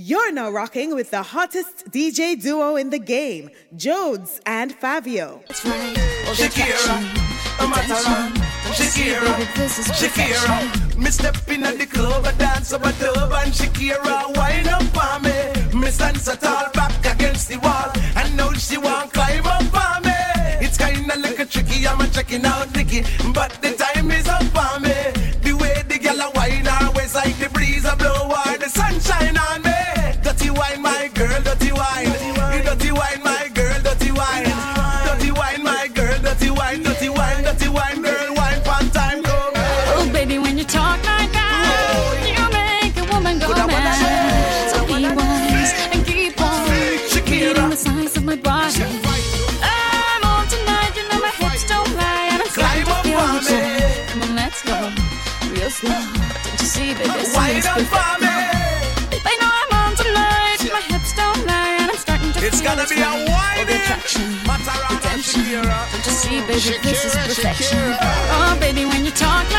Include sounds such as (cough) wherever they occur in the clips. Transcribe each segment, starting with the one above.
You're now rocking with the hottest DJ duo in the game, Jodes and Fabio. That's right. Shakira, Amataran, Shakira, Shakira. Me step in at the club, I dance up a dub, and Shakira wind up for me. Me stand so tall back against the wall, and now she want climb up for me. It's kinda like a tricky, I'm a checking out Nicky, but the time is up for me. Whining. All attraction, redemption. Don't you see, baby, this is perfection. Shakira. Oh, baby, when you talk like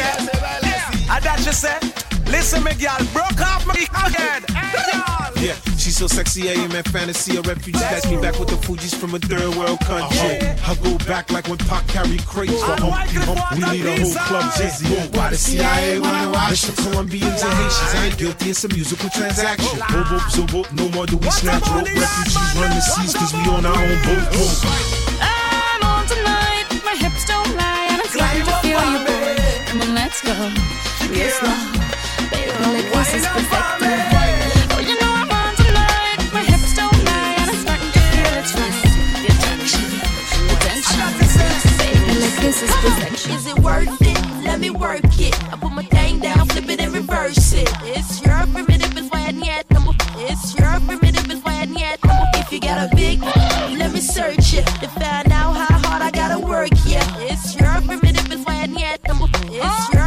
say, and that you say, listen me girl, broke off my head. Yeah, she's so sexy, I am in fantasy. A refugee catch me back with the Fugees from a third world country. I go back like when Pac carried crates for Humpty Hump. We need a whole club dizzy. Why the CIA wanna watch the Colombians and Haitians? I ain't guilty, it's a musical transaction. Bobo, zobo, no more do we snatch rope. Refugees run the seas cause we on our own boat. Let's. Baby, like this is perfect. Oh, you know I'm on tonight, my hips don't lie, and to. Baby, like this is perfection. Is it worth it? Let me work it. I put my thing down, flip it and reverse it. It's your it's your. If you got a big, let me search it to find out how hard I gotta work. Yeah, it's your. It's your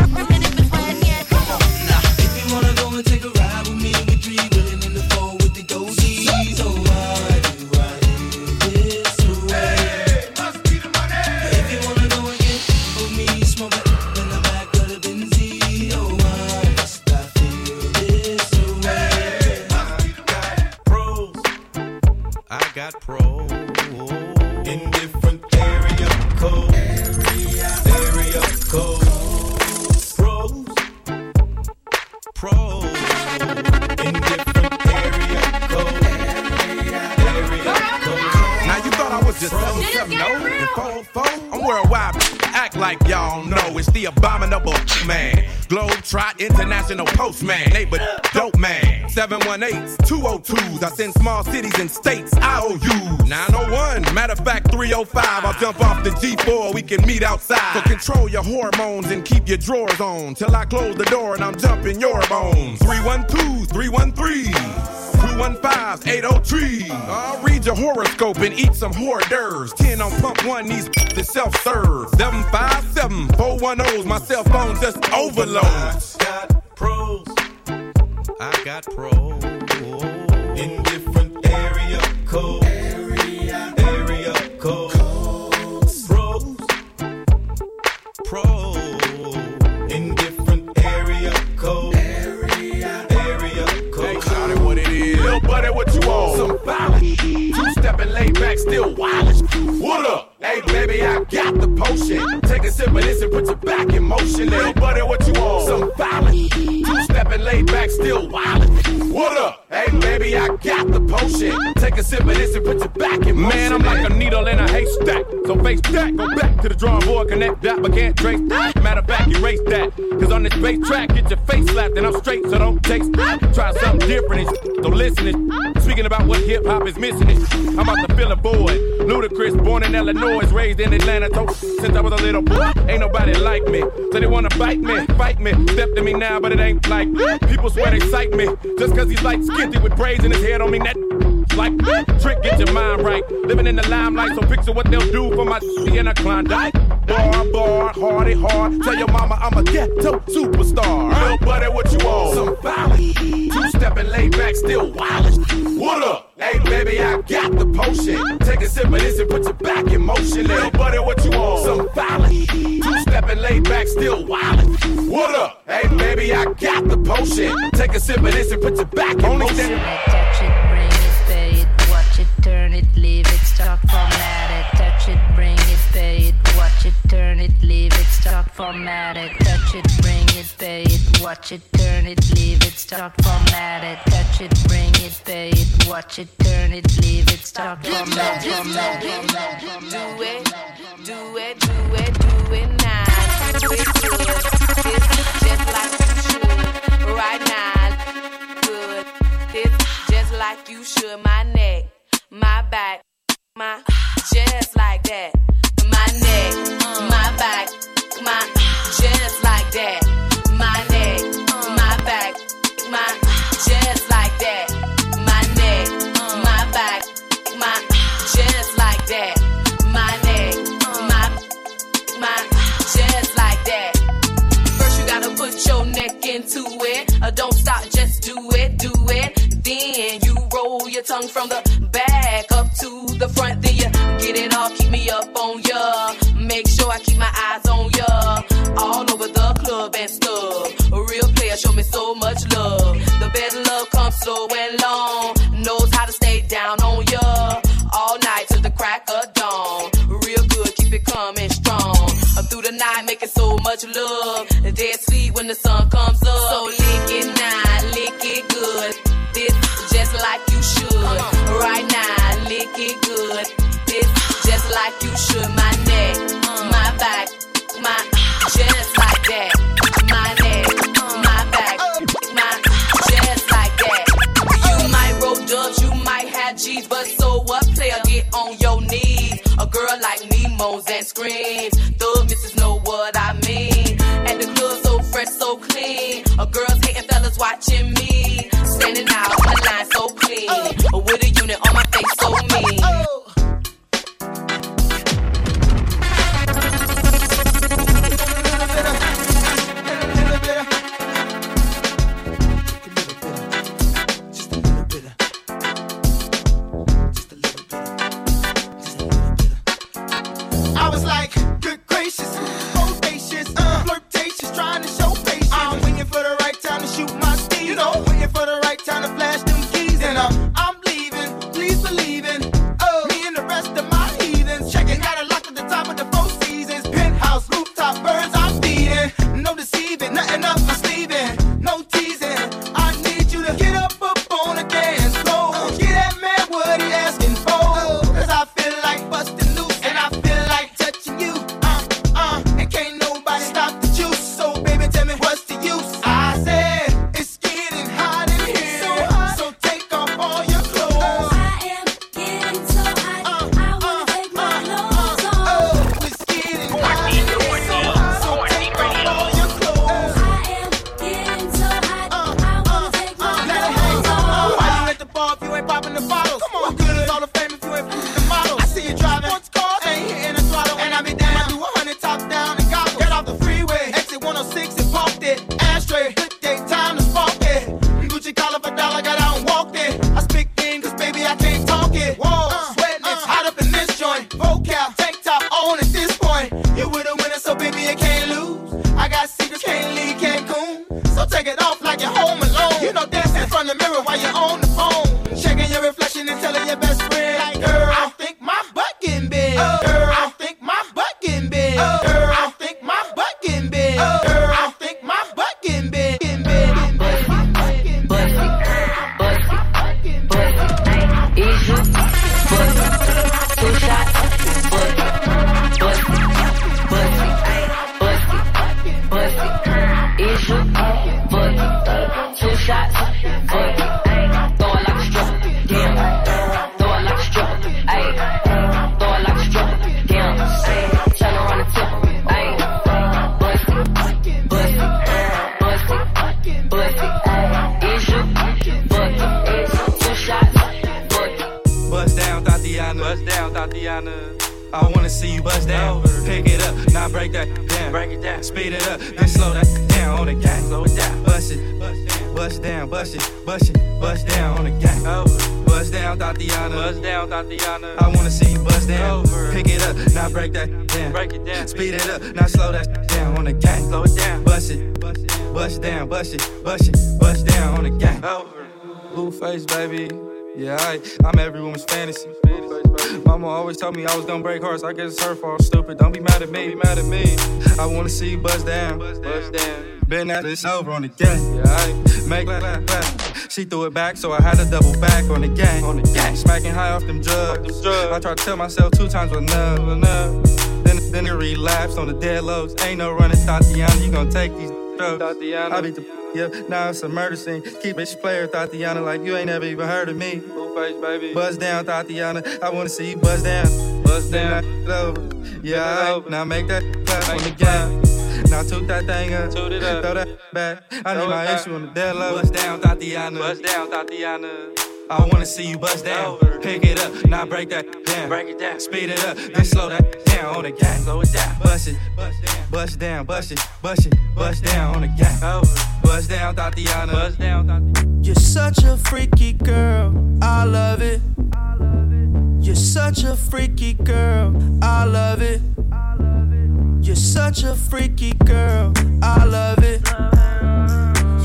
International Postman. Neighbor dope man. 718s, 202s. I send small cities and states IOUs. 901. Matter of fact, 305. I'll jump off the G4. We can meet outside. So control your hormones and keep your drawers on. Till I close the door and I'm jumping your bones. 312, 313. 215 803. I'll read your horoscope and eat some hors d'oeuvres. 10 on pump one, these the self serve. 757 410's my cell phone just overloads. Pros, I got pros in different area codes. Area codes. Pros, pros in different area codes. Area area codes. Shout it what it is. Little buddy, what you want? Some violence. Two stepping laid back, still wild. What up? Hey, baby, I got the potion. Take a sip of this and put your back in motion. Little buddy, what you want? Some violence. Two stepping laid back, still wild. What up? Hey, baby, I got the potion. Take a sip of this and put your back in motion. Man, I'm like a needle in a haystack. So face that, go back to the drawing board, connect that, but can't trace that. Matter of fact, erase that. Cause on this bass track, get your face slapped, and I'm straight, so don't taste that. Try something different, and don't listen. And speaking about what hip hop is missing, it. I'm about to fill a void. Ludacris, born in Illinois, raised in Atlanta. To- since I was a little boy, ain't nobody like me. So they wanna bite me, fight me, step to me now, but it ain't like people swear they sight me. Just cause he's like skinty with braids in his head, don't mean that. Like trick, get your mind right. Living in the limelight, so picture what they'll do for my in a Klondike. Bar, bar, hardy, hard. Tell your mama I'm a ghetto superstar. Real buddy, what you want? Some violence. Two stepping, laid back, still wild. What up? Hey, baby, I got the potion. Take a sip of this and put your back in motion. Little buddy, what you want? Some violence. Two stepping, laid back, still wild. What up? Hey, baby, I got the potion. Take a sip of this and put your back in motion. Formatted. Touch it, bring it, pay it, watch it, turn it, leave it, start formatted. Touch it, bring it, pay it, watch it, turn it, leave it, start formatted. Do it, do it, do it, do it now. This just like you should right now. Good. This just like you should. My neck, my back, my just like that. My neck, my back, my just like that. My neck, my back, my just like that. My neck, my back, my just like that. My neck, my my just like that. First you gotta put your neck into it. Uh, don't stop, just do it, do it. Then you roll your tongue from the All over the club and stuff. A real player show me so much love. The better love comes slow and long. Knows how to stay down on ya. All night till the crack of dawn. Real good, keep it coming strong. Uh, through the night, making so much love. Dead sleep when the sun comes and screams. Thug misses know what I mean. At the club, so fresh, so clean. A girl's hating fellas watching me. Standing out, my line so clean. With a unit I guess it's her fault. Stupid. Don't be mad at me. Be mad at me. I wanna see you bust down. Buzz down. Been at this over on the gang. Yeah, I make clap, clap. She threw it back, so I had to double back on the gang. On the gang. Smacking high off them drugs. I tried to tell myself two times was enough. enough. Then, then it relapsed on the dead lows. Ain't no running, Thotiana. You gon' take these drugs. Thotiana. I beat the yeah, now it's a murder scene. Keep bitch player, Thotiana, like you ain't never even heard of me. Blueface, baby. Buzz down, Thotiana. I wanna see you buzz down. Buzz down. Over. Yeah, I, now make that clap on the game. Now toot that thing up, toot it up, throw that back. I need my issue on the dead low. Bust down, Thotiana. Bust down, Thotiana. I wanna see you bust down. Pick it up, now break that down. Break it down. Speed it up, then slow that down on the gang. Slow it down. Bust it, bust down, bust it, bust it, bust down on the gang. Bust down, Thotiana. Bust down, Thotiana. You're such a freaky girl, I love it. You're such a freaky girl, I love it. You're such a freaky girl, I love it.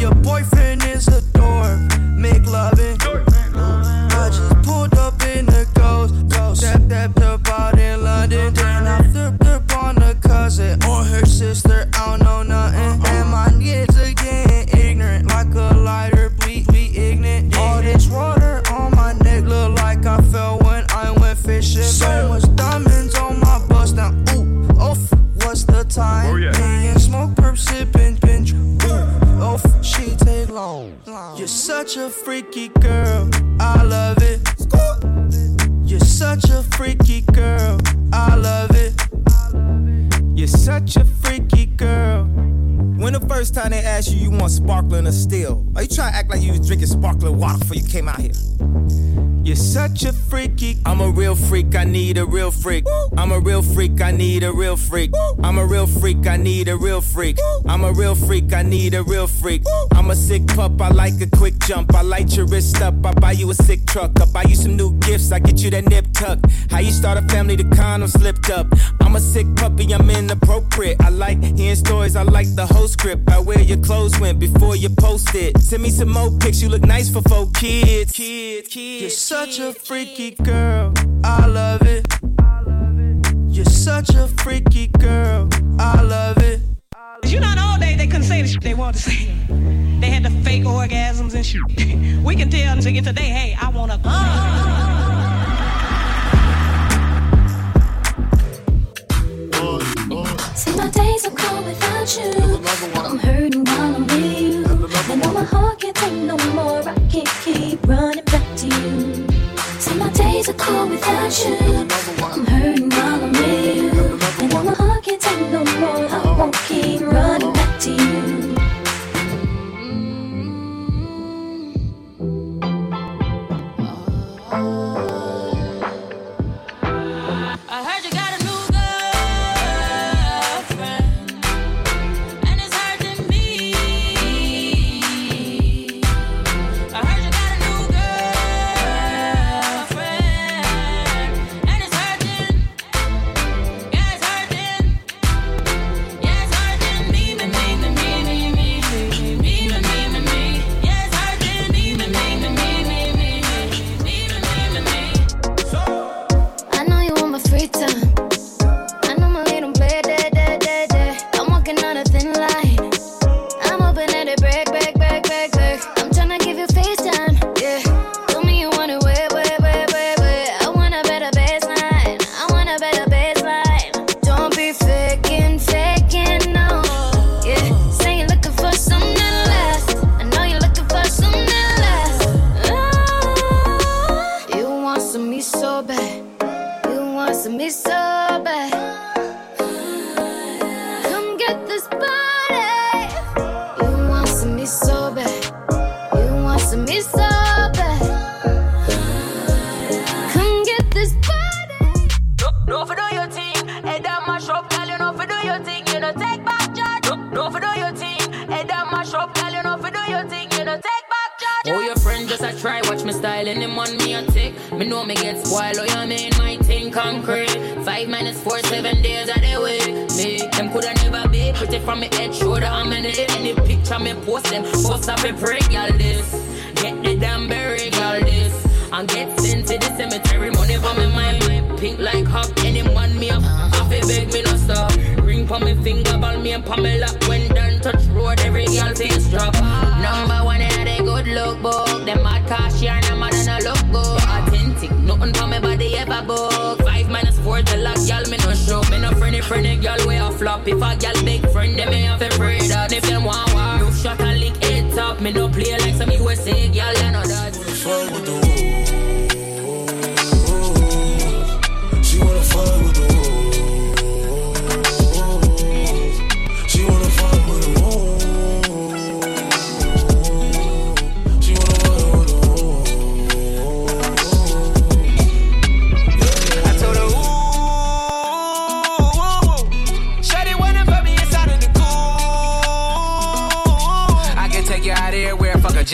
Your boyfriend is a dork, make loving. I just pulled up in the ghost, ghost. Stepped, stepped up out in London, then I flipped up on the cousin or her sister. I don't know nothing, So much diamonds on my bust now. Ooh, off, what's the time? Oh, Me and smoke, perp, sipping, binge. Ooh, off, she take long. You're such a freaky girl, I love it. You're such a freaky girl, I love it. You're such a freaky girl. When the first time they asked you, you want sparkling or still? Are you trying to act like you was drinking sparkling water before you came out here? You're such a freaky. I'm a real freak, I need a real freak. I'm a real freak, I need a real freak. I'm a real freak, I need a real freak. I'm a real freak, I need a real freak. I'm a sick pup, I like a quick jump. I light your wrist up, I buy you a sick truck. I buy you some new gifts, I get you that nip tuck. How you start a family, the condom slipped up. I'm a sick puppy, I'm inappropriate. I like hearing stories, I like the whole script. I wear your clothes went before you post it. Send me some more pics, you look nice for four kids. Kids, kids. You're such a freaky girl, I love it. You're such a freaky girl, I love it. You know, in the old days they couldn't say the shit they wanted to say. They had the fake orgasms and shit. (laughs) we can tell them to get today, hey, I want to. See my days are cold without you. I'm hurting while I'm with you. Heart can't take no more. I can't keep running back to you. See my days are cold without you. I'm hurting while I'm with you. And know my heart can't take no more. I won't keep running back to you. Tick. Me get spoiled, oh, you mean my thing concrete. Five minutes, four, seven days of the week. Me, them coulda never be pretty from me head, shoulder, I'm in it. Any picture me post them, post up a break, y'all this. Get the damn berry, y'all this. And get sent to the cemetery, money for me mind. Pink like hop, any man me up. Half a beg me no stop. Ring for me finger, ball me and Pamela. When done touch road, every girl face drop. Number one in the good look book. Them mad cash here, no mad and a look good. Nothing for me body ever book. Five minus four till like y'all me no show. Me no friendly friendly girl way a flop. If a girl big friend, them me have a that. If them want war, no shot a lick head top. Me no play like some USA girl, you know that. Fuck with the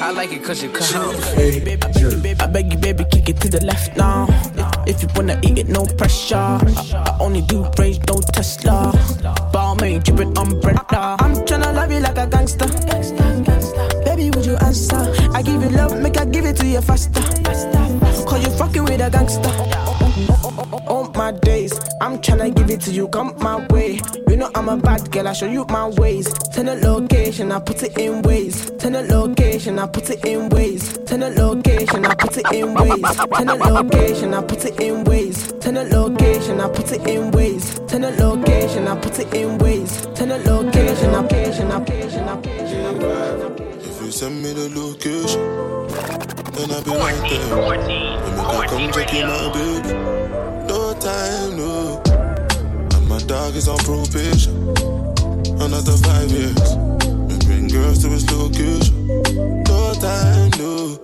I like it cause you cut how I'm. I beg you, baby, kick it to the left now. If you wanna eat it, no pressure. I, I only do range, no Tesla. Ball made, drippin' umbrella. I'm tryna love you like a gangster. Baby, would you answer? I give you love, make I give it to you faster. Cause you fucking with a gangster. My days, I'm tryna give it to you, come my way. You know I'm a bad girl, I show you my ways. Turn the location, I put it in ways. Turn the location, I put it in ways. Turn the location, I put it in ways. Turn the location, I put it in ways. Turn the location, I put it in ways. Turn the location, I put it in ways. Turn the location, location, location, I If you send me the location, then I'll be right there. Let me come check you, my baby. Time, no. And my dog is on probation. Another five years. We bring girls to his location. No time, no.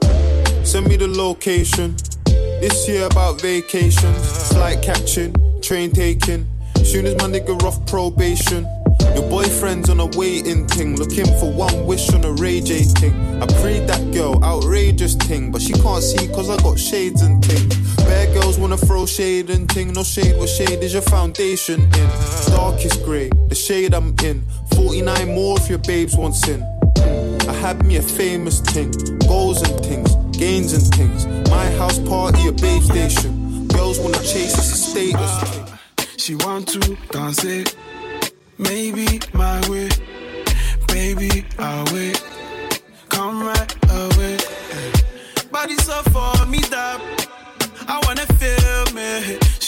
Send me the location. This year about vacation. flight catching, train taking. Soon as my nigga off probation. Your boyfriend's on a waiting thing, looking for one wish on a Ray J thing. I prayed that girl, outrageous thing, but she can't see cause I got shades and thing. Bad girls wanna throw shade and thing, no shade, what shade is your foundation in? Darkest grey, the shade I'm in. 49 more if your babes want sin. I had me a famous thing, goals and things, gains and things. My house party, a babe station. Girls wanna chase, it's a status thing. She want to dance it, maybe my way. Baby, I'll wait.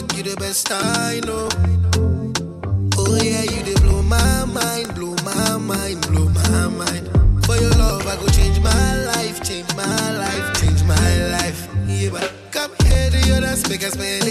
back you the best I know. Oh yeah, you they blow my mind, blow my mind, blow my mind. For your love, I go change my life, change my life, change my life. Yeah, but come here to your dance, make us spend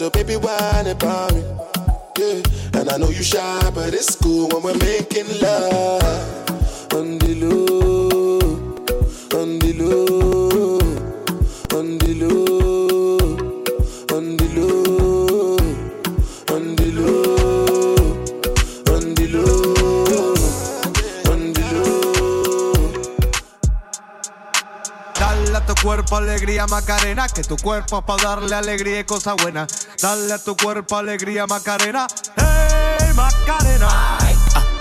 so baby whine tu cuerpo es para darle alegría y cosa buena. Dale a tu cuerpo alegría Macarena, hey Macarena.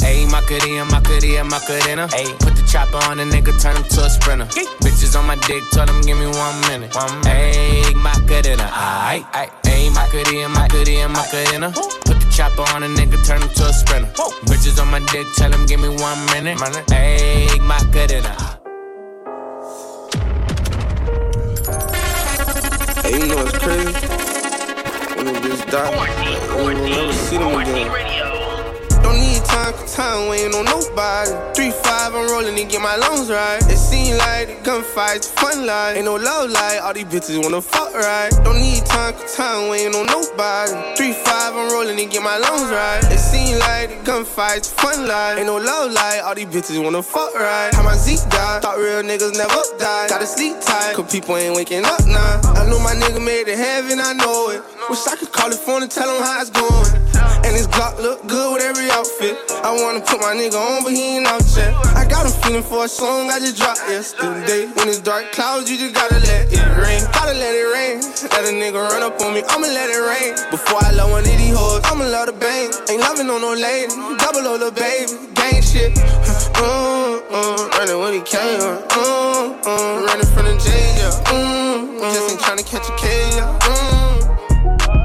Ayy, Macarena, Macarena, Macarena. Ayy, put the chopper on the nigga, turn him to a sprinter. Bitches on my dick, tell them give me one minute. Ayy, Macarena, aight. Ayy, Macarena, Macarena, Macarena. Put the chopper on a nigga, turn him to a sprinter. Bitches on my dick, tell them give me one minute. Ayy, Macarena. Never see them again. Don't need time, cause time waiting on nobody. 3-5, I'm rolling to get my lungs right. It seem like the gunfights, fun life. Ain't no love life, all these bitches wanna fuck right. Don't need time, time waiting on nobody. 3-5, I'm rolling to get my lungs right. It seem like the gunfights, fun life. Ain't no love life, all these bitches wanna fuck right. How my Zeke died, thought real niggas never die. Gotta sleep tight, cause people ain't waking up now. I know my nigga made it heaven, I know it. Wish I could call his phone and tell him how it's going. And his Glock look good with every outfit. I wanna put my nigga on, but he ain't out yet. I got him feeling for a song I just dropped yesterday. When it's dark clouds, you just gotta let it rain. Gotta let it rain. Let a nigga run up on me, I'ma let it rain. Before I love one of these hoes, I'ma love the bang. Ain't loving on no lady, double O little baby, gang shit. Mm, mm, running when he came, mm, mm, running from the jail, yeah. Mm, mm, just ain't trying to catch a case, yeah. Mm.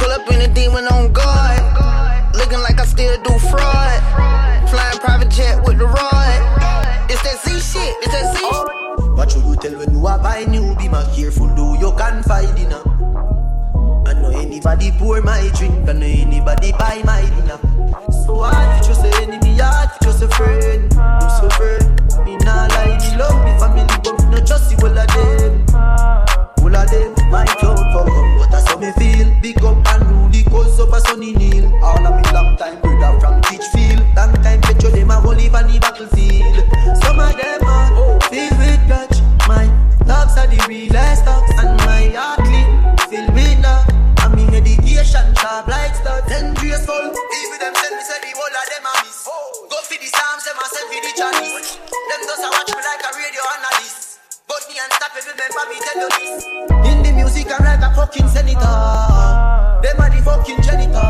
Pull up in a demon on guard. Looking like I still do fraud. Flying private jet with the rod. It's that Z shit, it's that Z oh. shit. What should you tell when you are buy new? Be my careful, do you confide in her. I know anybody pour my drink, I know anybody buy my dinner. So hard to trust an enemy, hard to trust a friend. You so friend, me not lie, me love me family, but me not trust you all of them. All of them, my cloud fuck up, but that's how me feel. Big up and rule the sunny kneel. All of me long time brother from Teachfield. Long time petro them a whole live on the battlefield. Some of them are oh, filled with grudge. My dogs are the realest dogs, and my heart clean, filled with love. And me meditation sharp like studs. Then graceful, even them send me say the whole of them a miss. Go for the Psalms, them a send for the Chinese. Them just a watch me like a radio analyst. But me and stop you remember me tell you this. In the music I'm like a fucking senator. Them are the fucking janitor.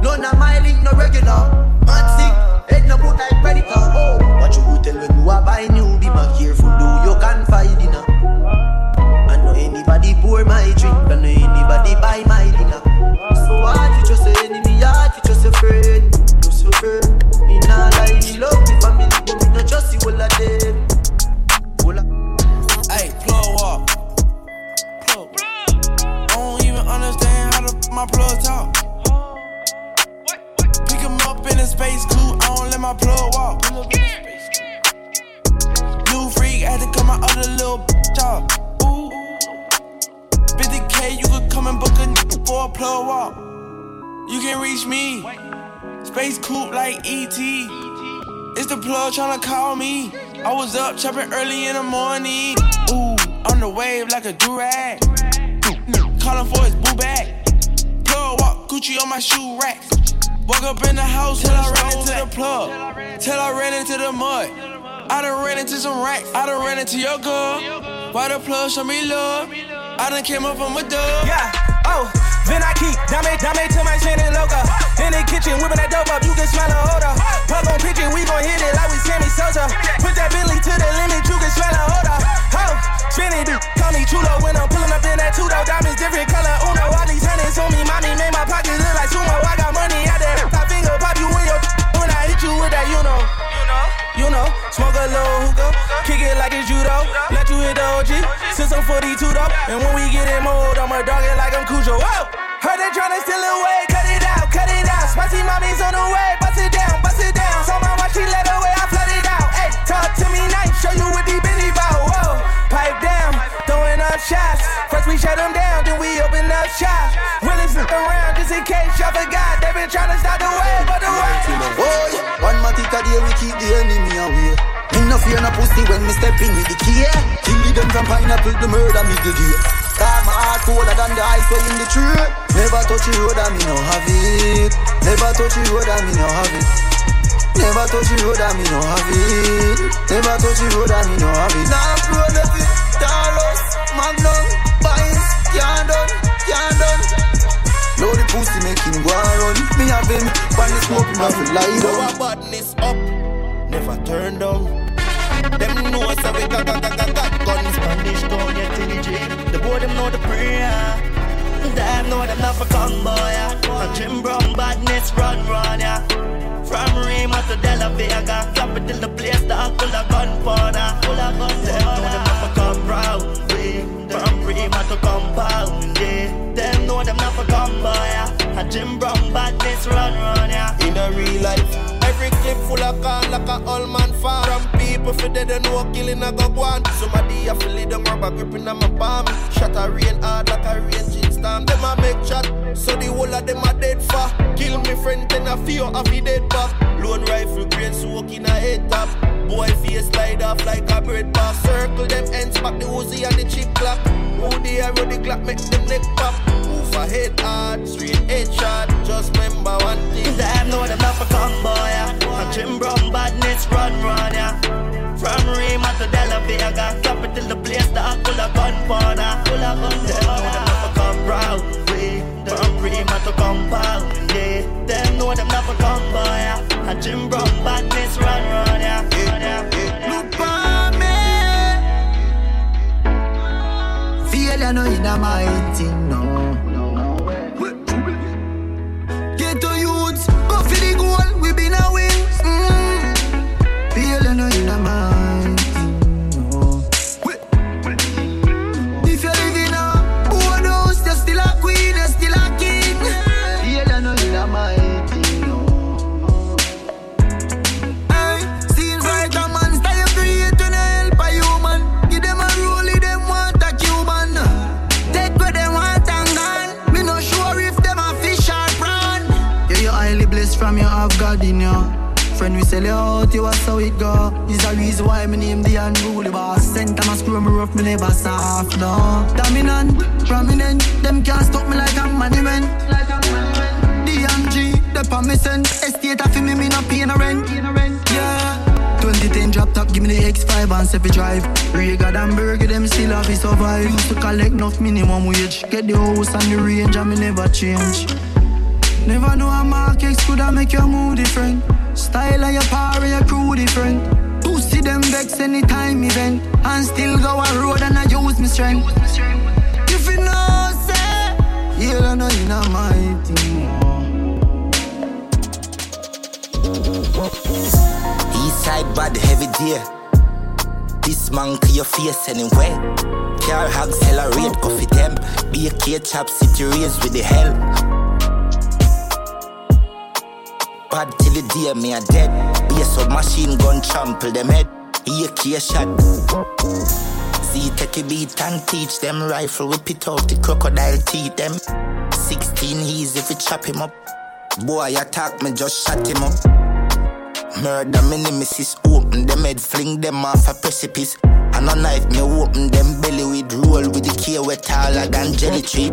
None of my link no regular. Man sick, head no put like predator. Oh, what you go tell when you are buy new? Be my careful, do you confide in her. I know anybody pour my drink, I know anybody buy my dinner. So hard to trust an enemy, hard to trust a friend. Trust a friend. Me nah lie, me love me family, but me not trust you all of them. My plug talk. Pick him up in a space coupe, I don't let my plug walk. New freak I had to cut my other little off. Ooh. 50k, you could come and book a nigga for a plug walk. You can reach me. Space coupe like ET. It's the plug tryna call me. I was up chopping early in the morning. Ooh, on the wave like a durag. Calling for his boo bag. Walk, on my shoe rack. Woke up in the house till I ran into the plug. Till I ran into the mud. I done ran into some racks. I done ran into your girl. Why the plug show me love? I done came up from a dub. Yeah, oh. Then I keep dame, dame to my chin and loca. In the kitchen, whipping that dope up, you can smell a odor. Plug on pitching, we gon' hit it like we Sammy Sosa. Put that Billy to the limit, you can smell a odor. Ho, it, call me chulo when I'm pulling up in that two door. Diamonds different color, uno. All these hundreds on me, mommy made my pockets look like sumo. I got money out there, I finger pop you in your when I hit you with that, you know. You know, you know, smoke a little hookah, kick it like it's judo. Let you hit the OG, since I'm 42 though. And when we get in mode, I'ma dog it like I'm Cujo. Whoa! Open up shop. Willie flip around just in case y'all forgot. They been tryna stop the way, but the way. Yeah, one matic a day we keep the enemy away. Me no fear no pussy when me step in with the key. Kill the them from pineapple, the murder me the gear. Cause my heart colder than the ice way in the tree. Never touch the road and me no have it. Never touch the road and me no have it. Never touch the road and me no have it. Never touch the road and me no have it. Now road of it, Talos, Magnum, Pines, can't done, can't done. Load the pussy make him go and run. Me have him, pan the smoke him have to lie down. a badness up, never turn down. Them know so we got got got got guns. Spanish down yet till the J. The boy them know the prayer. Them know them not for come boy. Yeah. And Jim Brown badness run run yeah. From Rima to De La Vega, it till the place dark full of gunpowder. Full of gun. Them know them not for come round. From Rima to compound. Yeah. Them know them not for. Yeah. And Jim Brown badness run run yeah. In a real life. Every clip full of car like a old man farm. From people for dead and no killing a go one. Somebody a feel it, don't rubber gripping on my palm. Shot a rain hard like a raging storm. Them a make chat, so the whole of them a dead for. Kill me friend, then a fear of the dead back. Lone rifle grain soak in a head top. Boy face slide off like a bread bar. Circle them ends back the Uzi and the chip clock. Who they are the clock make them neck pop. A head hard, straight head shot. Just remember one thing. Them know them not for come boy. Yeah. And Jim Brown badness run run yeah. From Rima to De La Vega, clap it till the place dark full of gunpowder. Full of gunpowder. Them know them not for come round way. From Rima to compound yeah. Them know them not for come boy. Yeah. And Jim Brown badness run run yeah. Run, yeah. For. Failure no in a my thing, Friend, we sell you out, you was how it go. Is the reason why me name the unruly boss. Sent time I screw me rough, me never soft, no. Dominant, prominent, them can't stop me like a monument. DMG, the permission. Estate of me, me no pay no rent. Yeah. 2010 drop top, give me the X5 and 7 drive. Regal and burger, them still have to survive. Used to collect enough minimum wage. Get the house and the range, and me never change. Never know a market could have make your mood different. Style of your power, your crew different. Pussy them vex anytime event. And still go a road and I use my strength. If you know, say, you don't know you know my thing. East side bad heavy deer. This man to your face anywhere. Car hog accelerate, coffee them. Be a K chop city race with the hell. Bad till the day me a dead. Be a submachine gun trample them head. Be a K shot. See take a beat and teach them rifle whip it out the crocodile teeth them. 16 he's if we chop him up. Boy attack me just shot him up. Murder me nemesis open them head fling them off a precipice. And a knife me open them belly with roll with the key wet taller than jelly tree.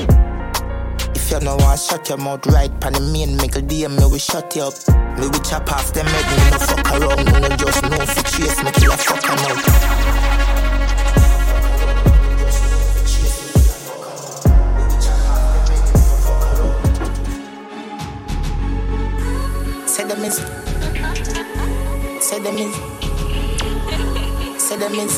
If you know I shut your mouth right pan the main make a DM me we shut you up. Me we chop off them head me no fuck around. Me no just know for chase me till I fuck 'em out. Say them is Say them is Say them is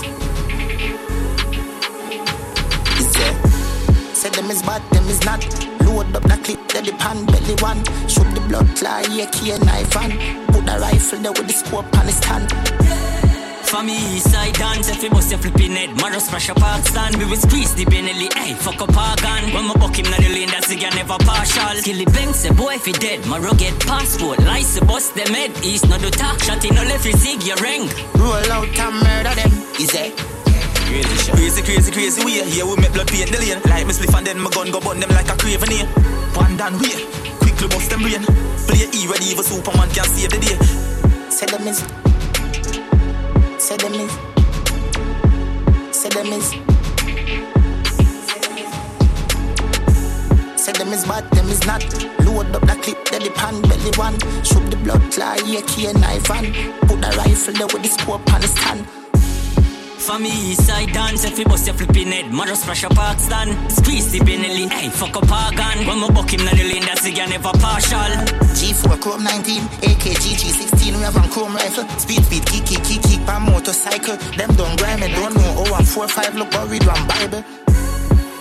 Say them is bad, them is not Load up the clip, then the pan belly one Shoot the blood fly, yeah, key and knife and Put the rifle there with the scope on the stand For me, east side dance, if you bust your flipping head, Maro splash up stand. We will squeeze the Benelli, hey, fuck up our gun. When my buck him na the lane, that's the guy never partial. Kill the bank, say boy, if he dead, Maro get passport. Lice, bust them head, east no do talk. Shot in no left, you zig your ring. Roll out and murder them, is it? Crazy. Crazy, crazy, way. Here we make blood paint the lane. Like me spliff and then my gun go burn them like a craven here. One down way. Quickly bust them brain. Play E ready, even Superman can save the day. Say them is Say them is Say them is Say them is bad, them is not Load up the clip, then the pan belly one Shoot the blood fly, yeah, key and knife and Put the rifle there with the scope on the stand For me, east side dance, if you bust your flipping head, Maro splash up stand. Squeeze the Benelli, hey, fuck up our gun. When my buck him na the lane, that's the guy never partial. G4 Chrome 19, AK GG16, we have on Chrome rifle. Speed, speed, kick, kick, kick, kick, by motorcycle. Them don't grind me, don't know. Oh, I'm 4 5, look, but read one Bible.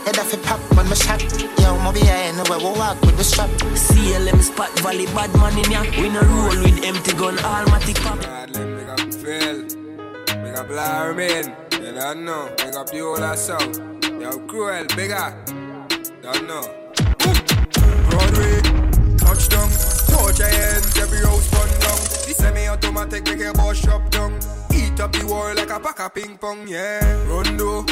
Head off a pop when my shot. Yo, my behind, we walk with the strap. CLM spot, Valley, bad man in ya. We no roll with empty gun, all almatic pop. Big up Phil, big up Larmin, you don't know. Big up the whole South. Yo, Cruel, bigger, don't know. Broadway, uh. touchdown, torch your hands, every house run down. The semi-automatic make your boss shop down. Eat up the wall like a pack of ping pong, yeah. Rondo,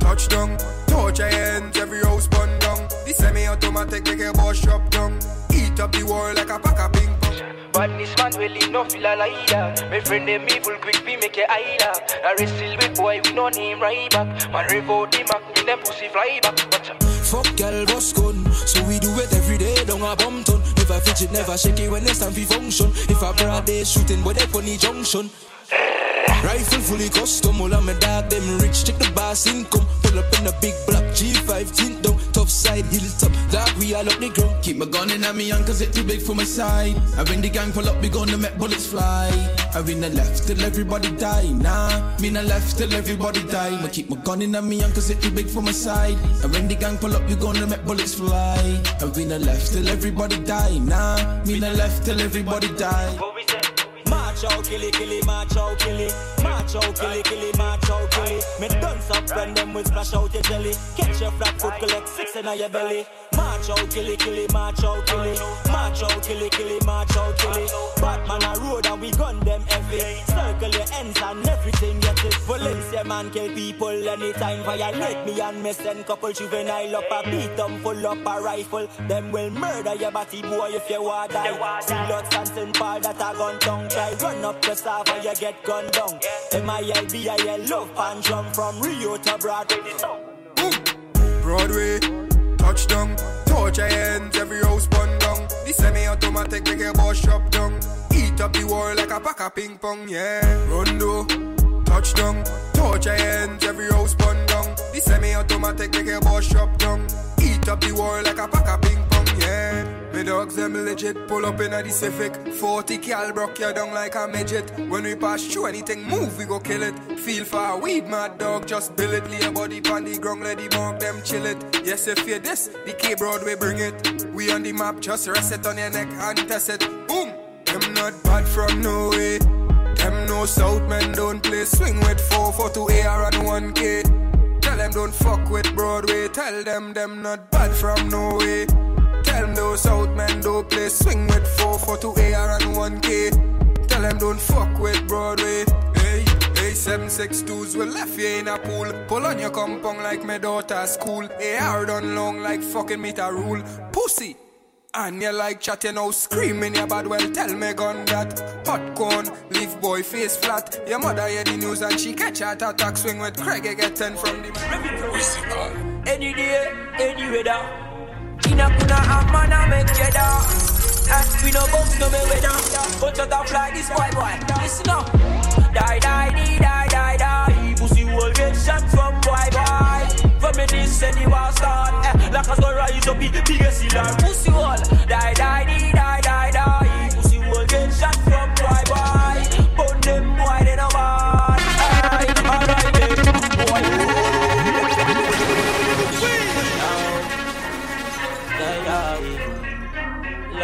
touchdown, torch your hands, every house run down. The semi-automatic make your boss shop down. Eat up the world like a pack of ping pong. But this man will leave no feel a liar. My friend them evil quick we make it either. I wrestle with boy we no name right back. Man rev out the Mac, me them pussy fly back. Watch out. Uh, Fuck girl, boss gun. So we do it every day, Don't a bum ton. Never fidget, never shake it when it's time for function. If a broad day shooting, but they funny junction. Rifle fully custom, all of my dog, them rich, check the boss income. Pull up in a big block, G5 tint down, top side, hilltop, dog, we all up the ground. Keep my gun in me hand cause it too big for my side. And when the gang pull up, we gonna make bullets fly. I win the left till everybody die. Nah, me the left till everybody die. I keep my gun in me hand cause it too big for my side. And when the gang pull up, we gonna make bullets fly. I win the left till everybody die. Nah, me the left till everybody die. March out, kill it, kill it, march out, kill Some friend them will splash out your jelly. Catch your flat foot, collect six in your belly. March out, kill it, kill it, march out, kill it. March out, kill it, kill it, march out, kill it. Batman a road and we gun them heavy. Circle your ends and everything get it. Valencia man kill people anytime. Violate me and me send couple juvenile up a beat them full up a rifle. Them will murder your body boy if you want die. See lots and St. Paul that a gun tongue. Try run up south and you get gunned down. M-I-L-B-I-L love and jump from Rio to Broadway. Broadway, touchdown, your hands, every house burn down. The semi-automatic make your boss shop down. Eat up the wall like a pack of ping pong, yeah. Rondo, touchdown, your hands, every house burn down. The semi-automatic make your boss shop down. Eat up the wall like a pack of ping pong, yeah. Me dogs them legit. Pull up in a the Civic. 40 cal broke you down like a midget. When we pass through anything move we go kill it. Feel for weed mad dog. Just bill it. Lay a body pon the ground let the mark them chill it. Yes if you this the K Broadway bring it. We on the map just rest it on your neck and test it. Boom! Them not bad from no way. Them no south men don't play. Swing with 442 AR and 1K Tell them don't fuck with Broadway. Tell them them not bad from no way Tell them those South men don't play swing with 442 AR and 1K. Tell them don't fuck with Broadway. Hey, hey, 762s will left you in a pool. Pull on your compound like my daughter's school. AR done long like fucking meter rule. Pussy. And you like chatting out, screaming your bad well, tell me gun that Popcorn, leave boy face flat Your mother hear the news and she catch heart attack Swing with Craig, get 10 from the Any day, any weather. In a kuna a man a make cheddar. Eh, we no box no me weather. But shut up like this boy boy. Listen up. Die die die die die die. Pussy will get shot from boy boy. From me this any war start. Eh, like rise up the biggest killer. Pussy wall. Die die die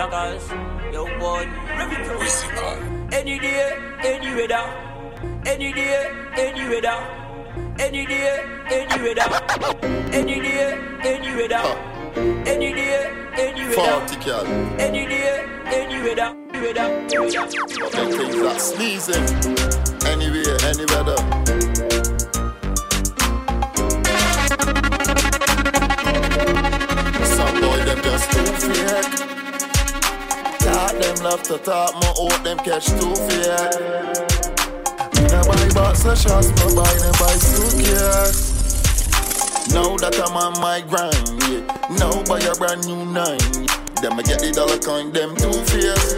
Lockers, yo boy. Any day, any weather. Any day, any weather. Any day, any weather. Any day, any weather. Any day, any weather. Any day, any weather. Any day, any weather, Any day, any weather. Them things that sneezing. Anywhere, any weather. Some boy them just too fake. Them love to talk, my out them catch too fake. Me no buy box of shots, me buy them buy suitcase. Now that I'm on my grind, yeah. Now buy a brand new nine. Them I get the dollar coin, them two fierce.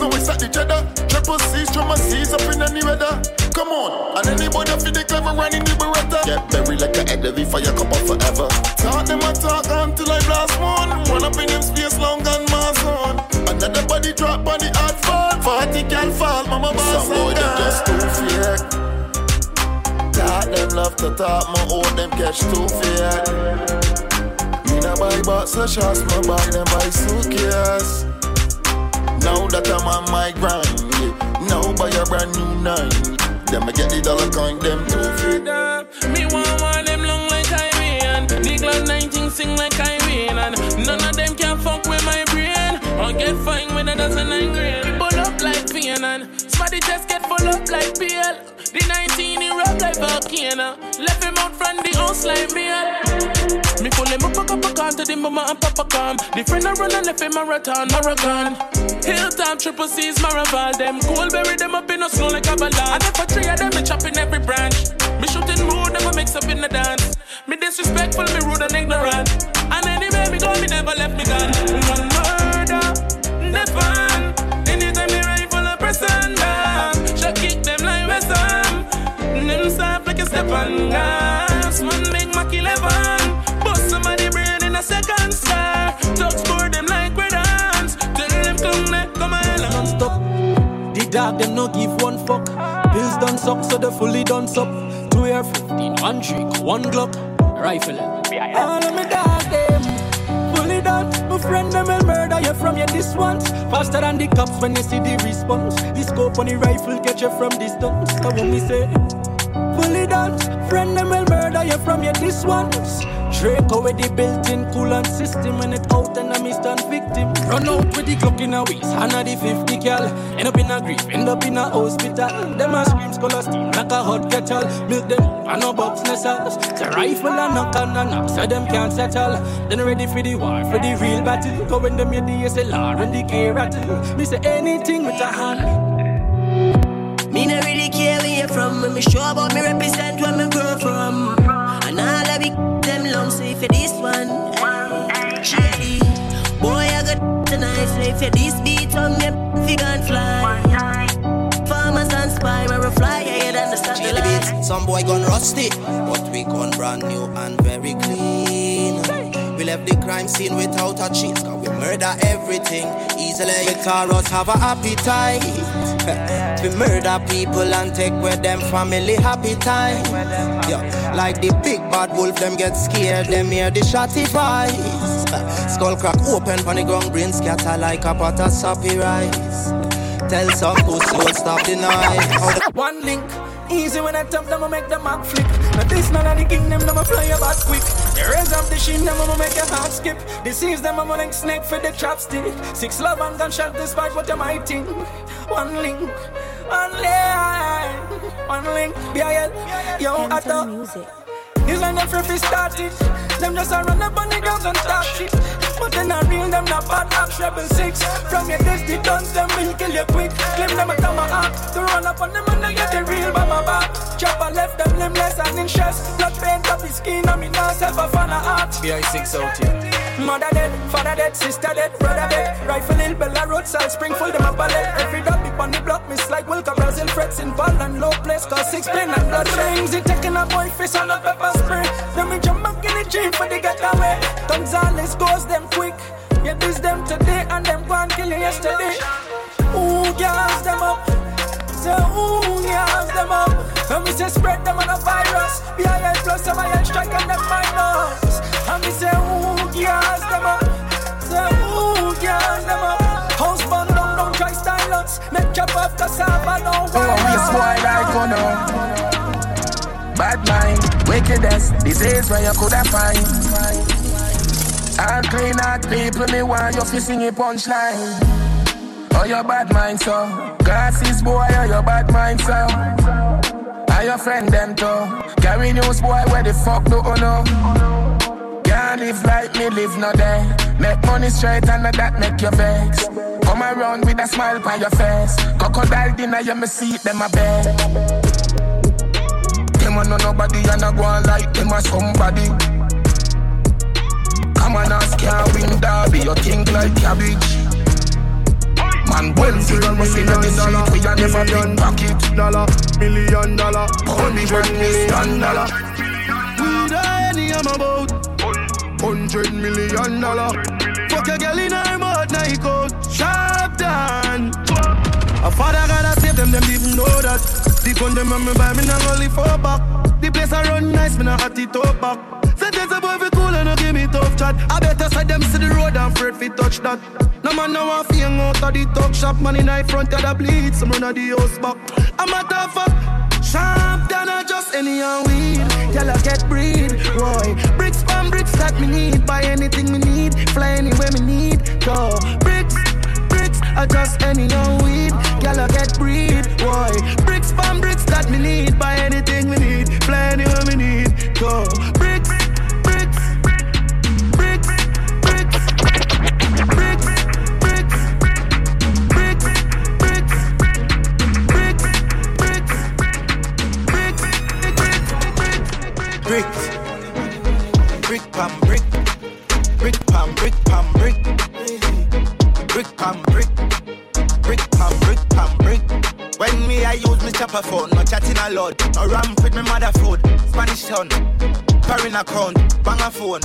No, it's at the cheddar. Triple C's, triple C's up in any weather. Come on, and anybody feel the clever running the beretta. Get buried like a head heavy your cup of forever. Talk them and talk until I blast one. Run up in them space long and mass on. Another Forty can fall, mama boss. Some boy them just too fake. Talk them love to talk, my own them catch too fake. Me no buy box of shots, me buy them buy suitcase. Now that I'm on my grind, yeah. Now buy a brand new nine. Them house like. Me pull him up a cup of can to the mama and papa calm. The friend I run and left him marathon, marathon. Hilltop, triple C's, Maraval, them bury them up in a snow like a ballad. I three of them, me chop in every branch. Me shooting mood, never mix up in the dance. Me disrespectful, me rude and ignorant. And anyway, me go, me never left me gone. One murder, fun. Anytime me rifle a person down, she kick them like West Ham. Them soft like a step on gas. Second star. Touch score them like we dance. Tell them come neck, come on. non-stop. The dog them no give one fuck. Pills done suck, so they fully done suck. Two air 15, one trick, one Glock, rifle. All of me dog them fully done. My friend them will murder you from your this once. Faster than the cops when you see the response. The scope on the rifle get you from distance. That's what me say. Fully done. Friend them will murder you from your this once. Draco with the built-in coolant system when it out and I'm stand victim. Run out with the clock in a waist, hand of the 50 cal. End up in a grief, end up in a hospital. Them a screams color steam like a hot kettle. Milk them and no box nestles. The rifle and knock and a knock, so them can't settle. Then ready for the war, for the real battle. Go when them hear the SLR and the K rattle. Me say anything with a hand. Me no really care where from. When me sure about me represent where me grow from. And all of it them long say for this one. eh, Shady. Boy, I got tonight. Say for this beat on me, figure and fly. Farmers and spy, where we fly higher than the satellite. Some boy gone rusty, but we gone brand new and very clean. We left the crime scene without a chase, cause we murder everything easily. Taurus have a appetite. (laughs) we murder people and take with them family happy time. Yeah, like the big bad wolf, them get scared, them hear the shotty voice. (laughs) Skull crack open the ground, brain scatter like a pot of soppy rice. Tell some pussy don't stop the night. One link. Easy when I tap them, I make them back flick. Now this none of the kingdom, them I fly about quick. The raise up the shin, them I make your heart skip. The seas, them I like snake for the chopstick. Six love and gunshot despite what you might think. One link, one line, one link. BIL, yo, I thought. It's like them free start it. Them just a run up on the ground and start shit. But then I real them not bad ops rebel six. From your dusty guns, them will kill you quick. Claim them a act. To run up on them and they get the real by my back. Chopper left them limbless and bringing stress. Blood paint up his skin, and me not self a fan of art. BI6 out here. Mother dead, father dead, sister dead, brother dead. Rifle Hill, Bella Road, Salt full, them a ballet. Every dog be on the block, miss like Wilka, Brazil, frets in ball and low place, cause six plane and blood rings. It taking a boy face on a pepper spray. Then me jump back in the gym for the get away. Gonzales goes them quick. Yeah, this them today and them go and kill you yesterday. Ooh, gas them up. Say, ooh, gas them up. And me say spread them on a virus. BIL plus them I strike and them minus. And me say, ooh, gas them up. Say, ooh, gas them up. House burn down, don't try style us. Make chop up cassava, no Oh, we spoil like oh no. Bad mind, wickedness, disease where you coulda find. All clean out people, me want you fi sing a punchline. Oh, your bad mind, so. Glasses, boy, oh, your bad mind, so. Are your friend them too? Carry news, boy, where the fuck do you know? Can't live like me, live no day. Make money straight and that make you vex. Come around with a smile on your face. Crocodile dinner, you me see them a bed. Them a no nobody and a go on like them a somebody. Come on, ask can't win derby. You think like cabbage. Man, when you run me in the street, we a never big pocket. Dollar, million dollar, hundred million dollar. We the any I'm about. Hundred million dollar. Fuck a girl in her mouth, night coat. Sharp down. A father gotta save them, them didn't know that. The gun them on me buy me not only for back. The place I run nice, me not hot it up back. Sentence a boy fi cool and no give me tough chat. I better side them see the road and afraid fi touch that. No man now want hang out of the talk shop. Man in high front of the bleed, some run of the house back. I'm a tough fuck. Sharp than a just any and weed. Tell I get breed, boy. Bricks from bricks that me need. Buy anything me need. Fly anywhere me need. Go bricks. I just any and weed. Girl I get breed, boy. Bricks from bricks that me need. Buy anything me need. Anywhere me need. Go Brick pam brick. Brick pam brick pam brick. When me I use me chopper phone, no chatting a lot. No ramp with me mother food. Spanish town. Foreign account. Bang a phone.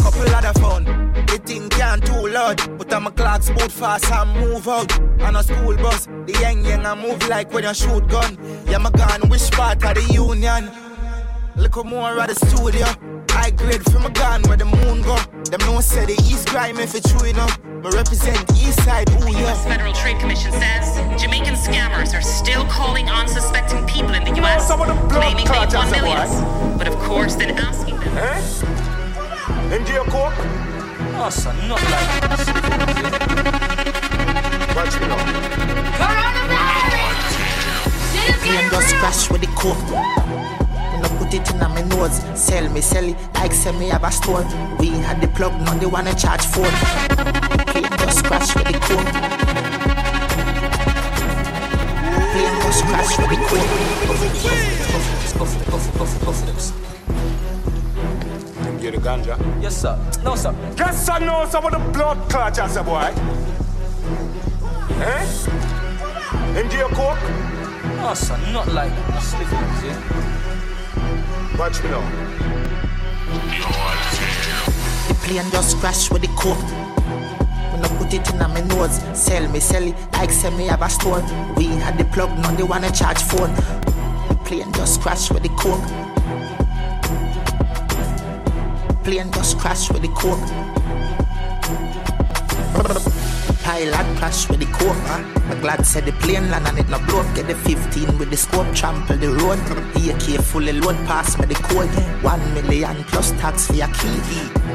Couple other phone. The thing can't too loud. Put on my clocks boot fast and move out. On a school bus. The young young I move like when you shoot gun. Yeah, my gun which part of the union? Little more at the studio. I grade from a gun where the moon go. Them no say the East grime if it's true enough. But represent East side, ooh yeah. U.S. Federal Trade Commission says Jamaican scammers are still calling unsuspecting people in the U.S., claiming they clots won as a millions. But of course, then asking them. Eh? Them dear coke? Oh, son, not like this. Watch me Plane just crash with the coke. When I put it in my nose, sell me, sell it like say me have a store. We had the plug, now they wanna charge phone. Plane just crash with the coke. Plane just crash with the coke. Them get the ganja. Yes, sir. No, sir. Guess I know some of the blood clots as a boy. Eh? Them dear coke? Oh, son, not like this. Yeah? Watch me now. The plane just crash with the coke. When I put it in my nose, sell me, sell it like sell me have a store. We had the plug, now they wanna charge phone. The plane just crash with the coke. Plane just crash with the coke. Pilot crash with the. Huh? I'm glad said the plane land and it no blow up. Get the 15 with the scope, trample the road. AK fully load pass me the code. One million plus tax for your key.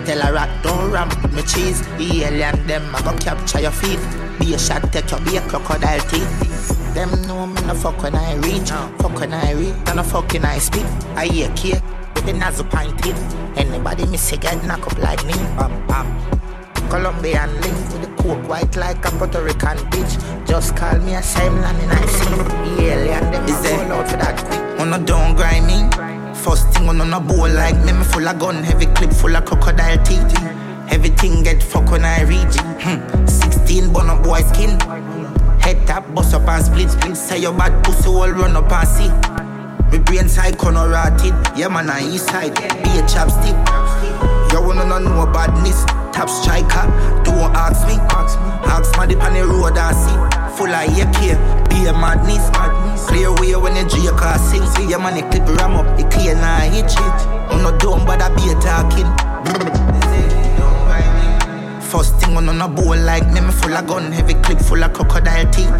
Tell a rat don't ramp with me cheese. The alien them I go capture your feet. Be a shot, take your be a crocodile teeth. Them know me no fuck when I reach. Fuck when I reach, and no fuck when I speak. I hear cake with the nozzle pint in. Anybody miss a get knock up like me. Bam bam. Colombian link with coke white like a Puerto Rican bitch. Just call me a same land and I see. The alien them Is a roll out for that quick. Grind me. First thing on a bowl like me, me full of gun, heavy clip full of crocodile teeth. Everything get fuck when I reach. Hmm. 16 bun up boy skin. Head tap, bust up and split split. Say your bad pussy all run up and see. Me brain side corner rotted. Yeah man, I east side. Be a chapstick. You wanna know badness. Top striker, don't ask me. Ask my the on the road I see. Full of AK, be a madness. Clear way when you drink or sing. See your money clip ram up, it clear now hit it. I'm not dumb, but I be a talking. First thing on on a bowl like me, me full of gun, heavy clip full of crocodile teeth.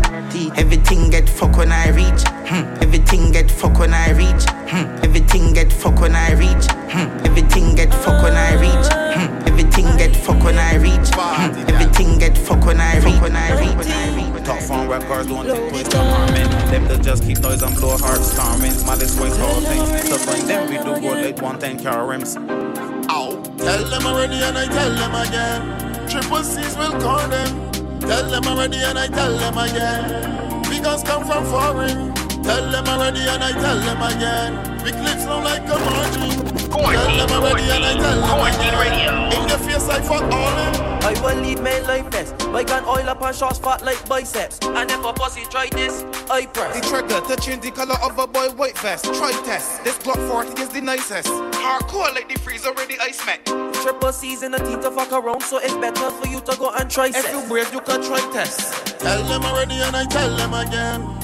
Everything get fuck when I reach. Hmm. Everything get fuck when I reach. Hmm. Everything get fuck when I reach. Hmm. Everything get fuck when I reach. Hmm. Everything get fuck when I reach. Hmm. Everything get fuck when I reach. When I reach. Top phone records don't take place to harming. Them that just keep noise and blow hearts storming. Malice waste all things. So bring them we do what they want and car rims. Ow. Tell them already and I tell them again. Triple C's will call them. Tell them already and I tell them again. Because come from foreign. Tell them already and I tell them again. Big lips look like a margin. Tell them already and I tell them again. In your face I fuck all them. I will leave my life best. I can oil up and shots fat like biceps. And if a pussy try this, I press. The trigger to change the color of a boy white vest. Try test. This Glock 40 is the nicest. Hardcore like the freeze already ice met. Triple C's in the teeth to fuck around, so it's better for you to go and try If you brave, you can try test. Tell them already and I tell them again.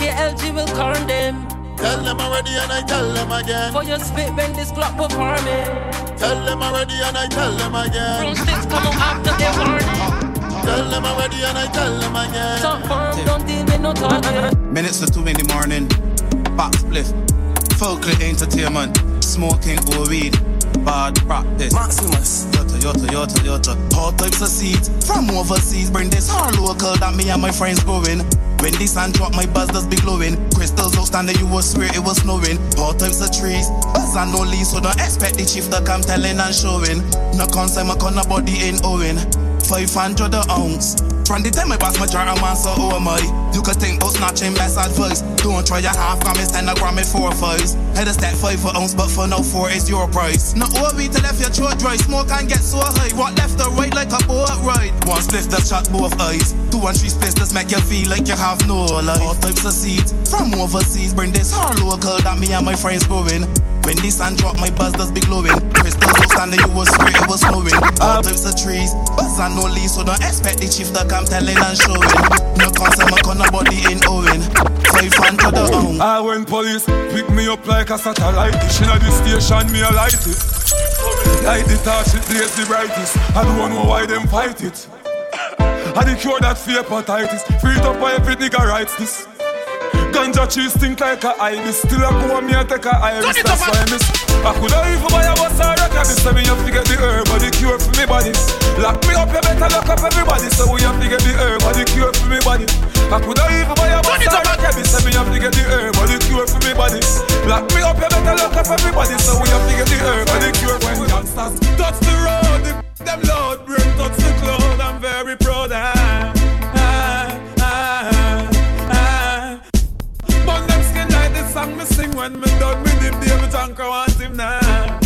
KLG will corn them. Tell them already and I tell them again. For your spit when this Glock performing. Tell them already and I tell them again. Broomsticks come out after they warning. Tell them already and I tell them again. Top firm, don't deal with no talking. Minutes to two in the morning. Back split. Folklore entertainment. Smoking or weed. Bad practice. Maximus. Yota, yota, yota, yota. All types of seeds from overseas. Bring this hard local that me and my friends growing. When the sun drop, my buzz does be glowing. Crystals outstanding, you will swear it was snowing. All types of trees, buzz and no leaves, so don't expect the chief to come telling and showing. No concern, my corner body ain't owing. 500 an ounce. From the time I pass my jar, I'm on so oh my. You could think about snatching best advice. Don't try a half gram, it's 10 a gram, it's fives. Had a stack five for ounce, but for no four, is your price. Not all we to left your throat dry, smoke and get so high. What left or right like a boat ride? One split that shot both eyes. Two and three splits make you feel like you have no life. All types of seeds from overseas, bring this hard local that me and my friends growing. When the sun drop, my buzz does be glowing. Crystals outstanding, you was swear it was snowing. All types of trees, buzz and no leaves, so don't expect the chief to come telling and showing. No concern, my corner body ain't owing. 500 a ounce. I ah, went police pick me up like a satellite dish inna the station, me a light it. Light the torch, it blaze the brightest. I don't know why them fight it. I the cure that fear hepatitis. Free up by every nigga writes this. Ganja cheese stink like a ibis. Still a go on me and take a iris. That's why I miss. I coulda even buy a bus or a cabin. So me have to get the herb or the cure for me body. Lock me up, you better lock up everybody. So we have to get the herb or the cure for me body. I coulda even buy a bus or a cabin. So me have to get the herb or the cure for me body. Lock me up, you better lock up everybody. So we have to get the herb or the cure when youngsters touch the road. The, them load bring touch the cloud. I'm very proud. Ah, song me sing when me done with him. David Anchor want him now.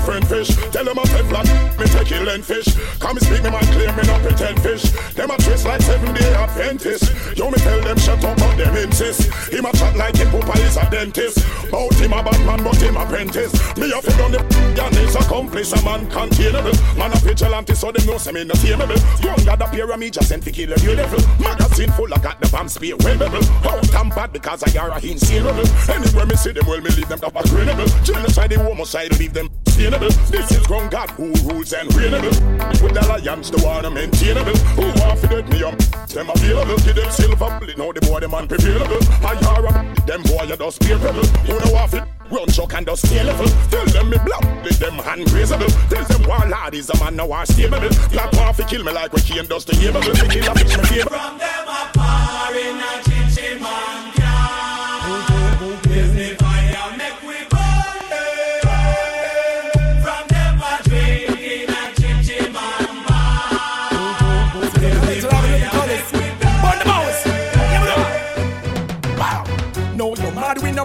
Friend fish. Tell them I take flat, me take kill and fish. Come and speak me man clear, me not pretend fish. Them a twist like seven day Adventist. Yo me tell them shut up, but them insist. Him a chat like him poopa is a dentist. Bout him a bad man, but him apprentice. Me a fit on the and his accomplice, a man containable. Man a vigilante, so them know say me no tameable. Young got a me just sent to kill a new level. Magazine full, I got the bomb spear wearable. Out and bad because I are a insanable. Anywhere me see them, well me leave them top a credible. Genocide, the homicide, leave them sustainable. This is grown God who rules and reignable. With the lions, the one maintainable. Who want to get me up? Them available. Give them silver bullet, now the boy them unprevailable. I are a them boy you just rebel. Who know off it? Run chuck and just stay level. Tell them me block, let them hand raisable. Tell them warlord is a man now are stable. Black off to kill me like Cain does the Abel. From them a par in a chinchin man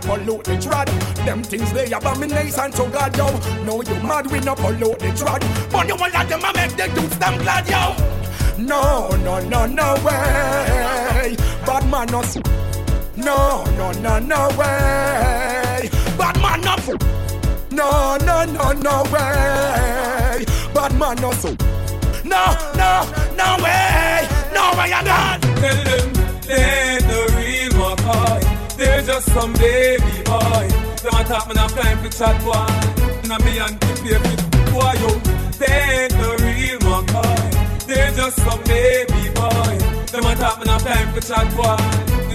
pollute the trad. Them things they abomination to God, yo. No, you mad, we no pollute the trad. But you want let them a make the dudes them glad, yo. No, no, no, no way. Bad man no. No, no, no, no way. Bad man no. No, no, no, no way. Bad man no. so. No, no, no way. No way, I'm not. Tell them they ain't the real McCoy. They're just some baby boy. Them talk, man, have time for chat boy. Now me and the baby boy, yo. They ain't the real McCoy. They're just some baby boy. Them a talk, man, time for chat boy.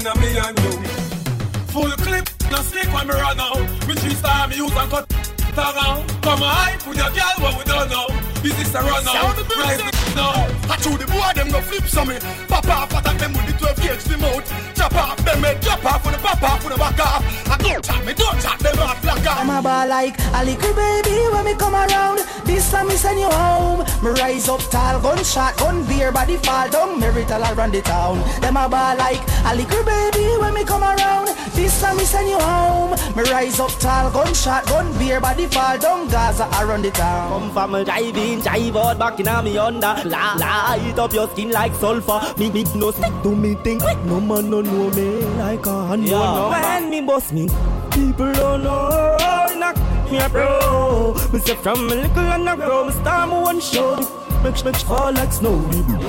Now me and you. Full clip, no stick when me run out. Me three star me use and cut out. Come on, put your girl what we don't know. Is this a run out? Sound the music. The now. I chew the boy, them go flip some me. Pop off, attack them with the 12 gauge the mouth. Chop off, them head, drop off, for the pop off, for the back off. I don't chat me, don't chat them off, black off. I'm a ball like a little baby when me come around. This time me send you home. Me rise up tall, gunshot, gun beer, body fall down. Marital around the town. Them a ball like a little baby when me come around. This time me send you home. Me rise up tall, gunshot, gun beer, body fall down. Gaza around the town. Come from a drive in, drive out back in a me under. La, light up your skin like sulfur. Me, me no stick to me thing. No man no know me like a hand. Yeah. When me boss me, people don't know. Knock me a bro. Me say from a little and a grow. Me start me one show. Make make fall like snow.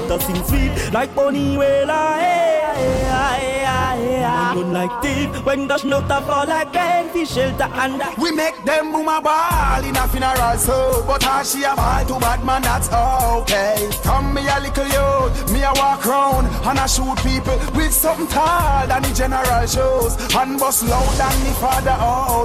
The sing sweet like bunny hey. Run like thief when the snow fall like rain. Fish shelter under. We make them boom a ball in a funeral so But how she a ball to bad man that's okay From me a little youth, me a walk round And I shoot people with something tall than the general shows And bust loud than the father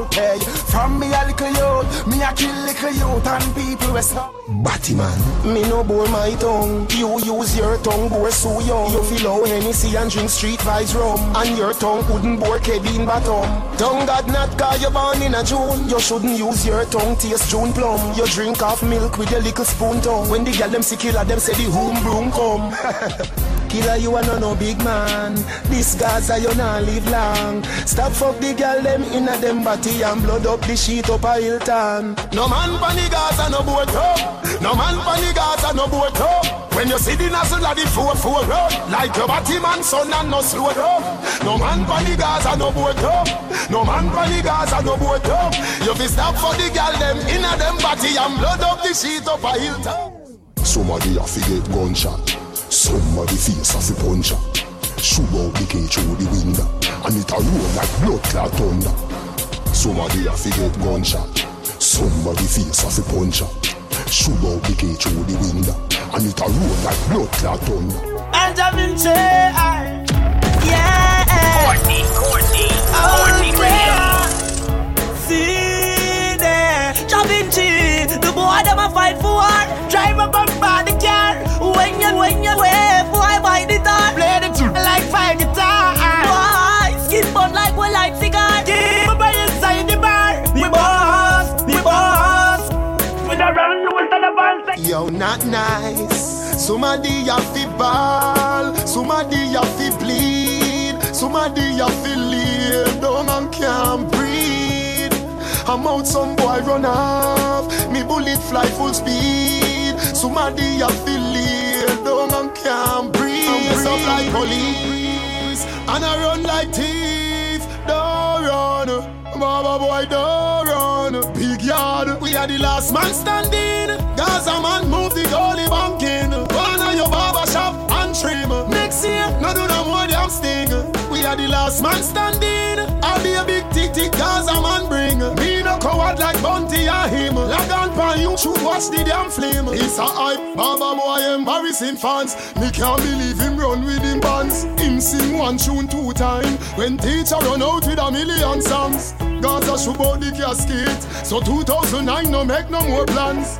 okay From me a little youth, me a kill little youth And people we so Batty man, me no bore my tongue. You use your tongue, bore so young. You feel how Hennessy and drink street vibes rum. And your tongue wouldn't bore Kevin Batum. Tongue God not cause you born in a June. You shouldn't use your tongue, taste June plum. You drink off milk with your little spoon tongue. When the girl them killer, them say the home broom come. (laughs) Killer, you are no no big man. This Gaza, you not live long. Stop fuck the girl them in a them body and blood up the sheet up a Hilton. No man pan the Gaza, no boat up. No man pan the Gaza, no boat up. When you see the nozzle of the four four road, like your body man son and no slow up. No man pan the Gaza, no boat up. No man pan the Gaza, no boat up. You fi stop for the girl them in a them body and blood up the sheet up a Hilton. Somebody have to get gunshot. Somebody face have to punch her. Uh, shoot out the cage through the window. And it a roll like blood clot thunder. Somebody have to get gunshot. Somebody face have to punch her. Uh, shoot out the cage through the window. And it a roll like blood clot thunder. And I'm in jail. Yeah. Courtney, Courtney, Courtney oh, Radio. See there, Da Vinci, the boy them a fight for war. Drive up and buy Somebody have to ball, somebody have to bleed, somebody have to lay down and can't breathe. I'm out, some boy run off, me bullet fly full speed. Somebody have to lay down and can't breathe. I'm up like police, and I run like thief. Don't run, Baba boy, don't run. Big yard, we are the last man standing. Gaza man move the goalie banking. Year, no do no more damn sting. We are the last man standing. I'll be a big tick tick Gaza man bring. Me no coward like Bunty or him. Lag on pan you should watch the damn flame. It's a hype, Baba boy embarrassing fans. Me can't believe him run with him bands. Him sing one tune two time. When teacher run out with a million songs. Gaza should out the casket. So 2009 no make no more plans.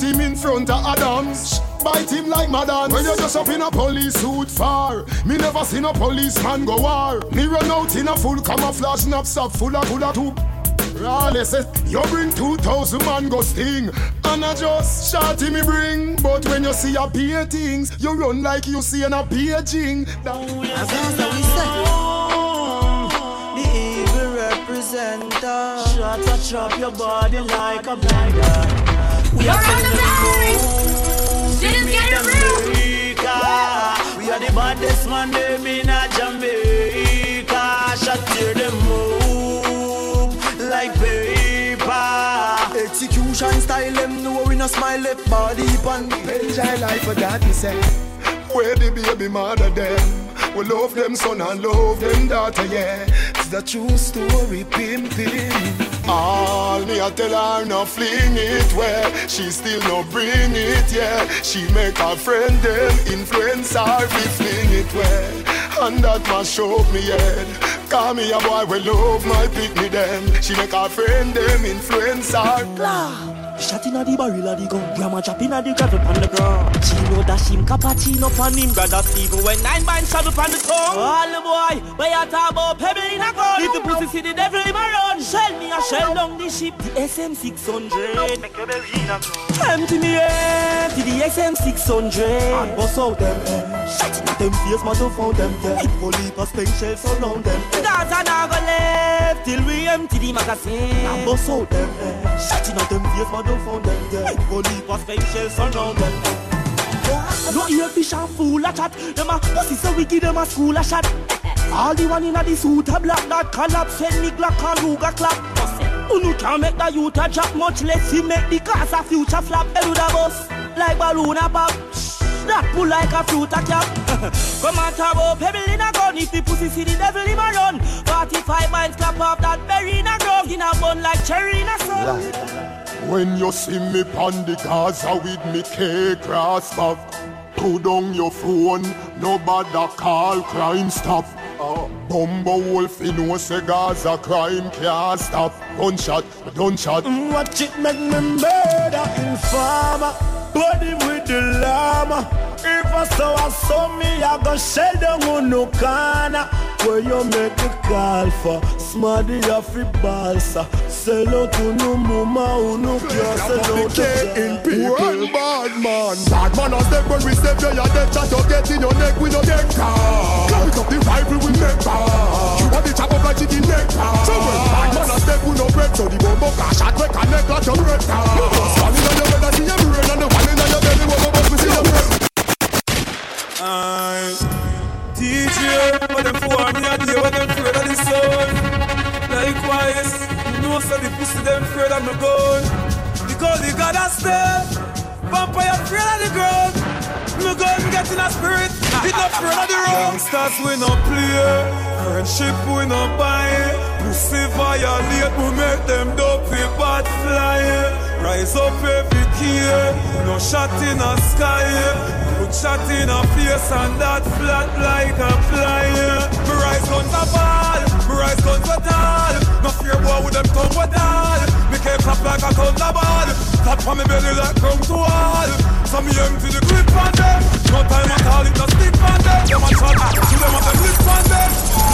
Team in front of Adams. Bite him like Madan. When you just up in a police suit far. Me never seen a policeman go war. Me run out in a full camouflage knapsack full of full of tube. Raleigh says, you bring 2,000 man go sting And I just shot him. me bring But when you see a beer things You run like you see an a paging The evil represent center. Shot a chop your body like a blender. We are sending them home. Shit is getting. Jamaica. We are the baddest man them in a Jamaica. Shot tear them move like paper. Execution style, them know we no smile left body pan. Benjai life for that me say. Where the baby mother them? We love them son and love them daughter, yeah. The true story, pimpin'. All me I tell her no fling it well she still no bring it, yeah. She make her friend them influence her, we fling it well And that must show me head. Call me a boy, we love my picnic them. She make her friend them influence her. Blah. Shot inna the barrel of the gun Grandma drop inna the gravel on the ground She know that him cappuccino pan him brother Stephen When nine man travel pan the tongue All the boy Where you talk about pebble in a gun If the pussy see the devil him a run Shell me a shell down the ship The SM600 Make your belly in a Empty me empty the SM600 And bust out them eh. Shot them face mother found them yeah. Whole heap shells surround them eh. Gaza now go left Till we empty the magazine. And bust out them. Shot inna them face mother found them. Whole heap of spent shells surround them. No ear fish and fool a chat Them a pussy so wicked them a school a shot All the one inna the suit a black that collapse When me Glock and Ruger clap. Unu can't make the youth a drop much less He make the cars a future flap. Edu da bus like balloon a pop That pull like a fruit (laughs) a cap Come on talk about pebble in a gun. If the pussy see the devil in a run. 45 miles clap off that berry in a ground. In a bun like cherry in a sun. When you see me pon the Gaza with me K cross back Put down your phone, nobody call crime stop. Uh, Bumbo Wolf, you know say Gaza crime can't stop. Gunshot, gunshot. Mm, Watch it make me murder informer. Body with the llama If I saw I saw me I go shell down on no corner. Where you make the call for? Smarty off the balsa. Sell out to no mama who no care Sell out in people. Bad man. Bad man as them when we step there You dead chat to get in your neck We no get car Clap it up the rifle we make bar You want the chop up like chicken neck So when bad man as them we no break So the bomb car shot we connect like your red car You just fall in on your bed and see your brain And the one in on I DJ, but them for me a day when them afraid of the sun. Likewise, you know so the pussy them afraid of me gun. Because the God has step, vampire afraid of the ground. Me gun get in a spirit, it not afraid of the road. Gangsters we no play, friendship we no buy. Pussy violate, we make them dopey bad fly. Rise up every key, no shot in the sky. Shot in a face and that flat like a fly. Me rise guns a ball, me rise guns a tall. No fear boy with them tongue with all. Me can't clap like a thunder ball. Tap on me belly like ground to wall. So me empty the clip on them. No time at all, it no stick on them. Them a shot, to them a them lip on them.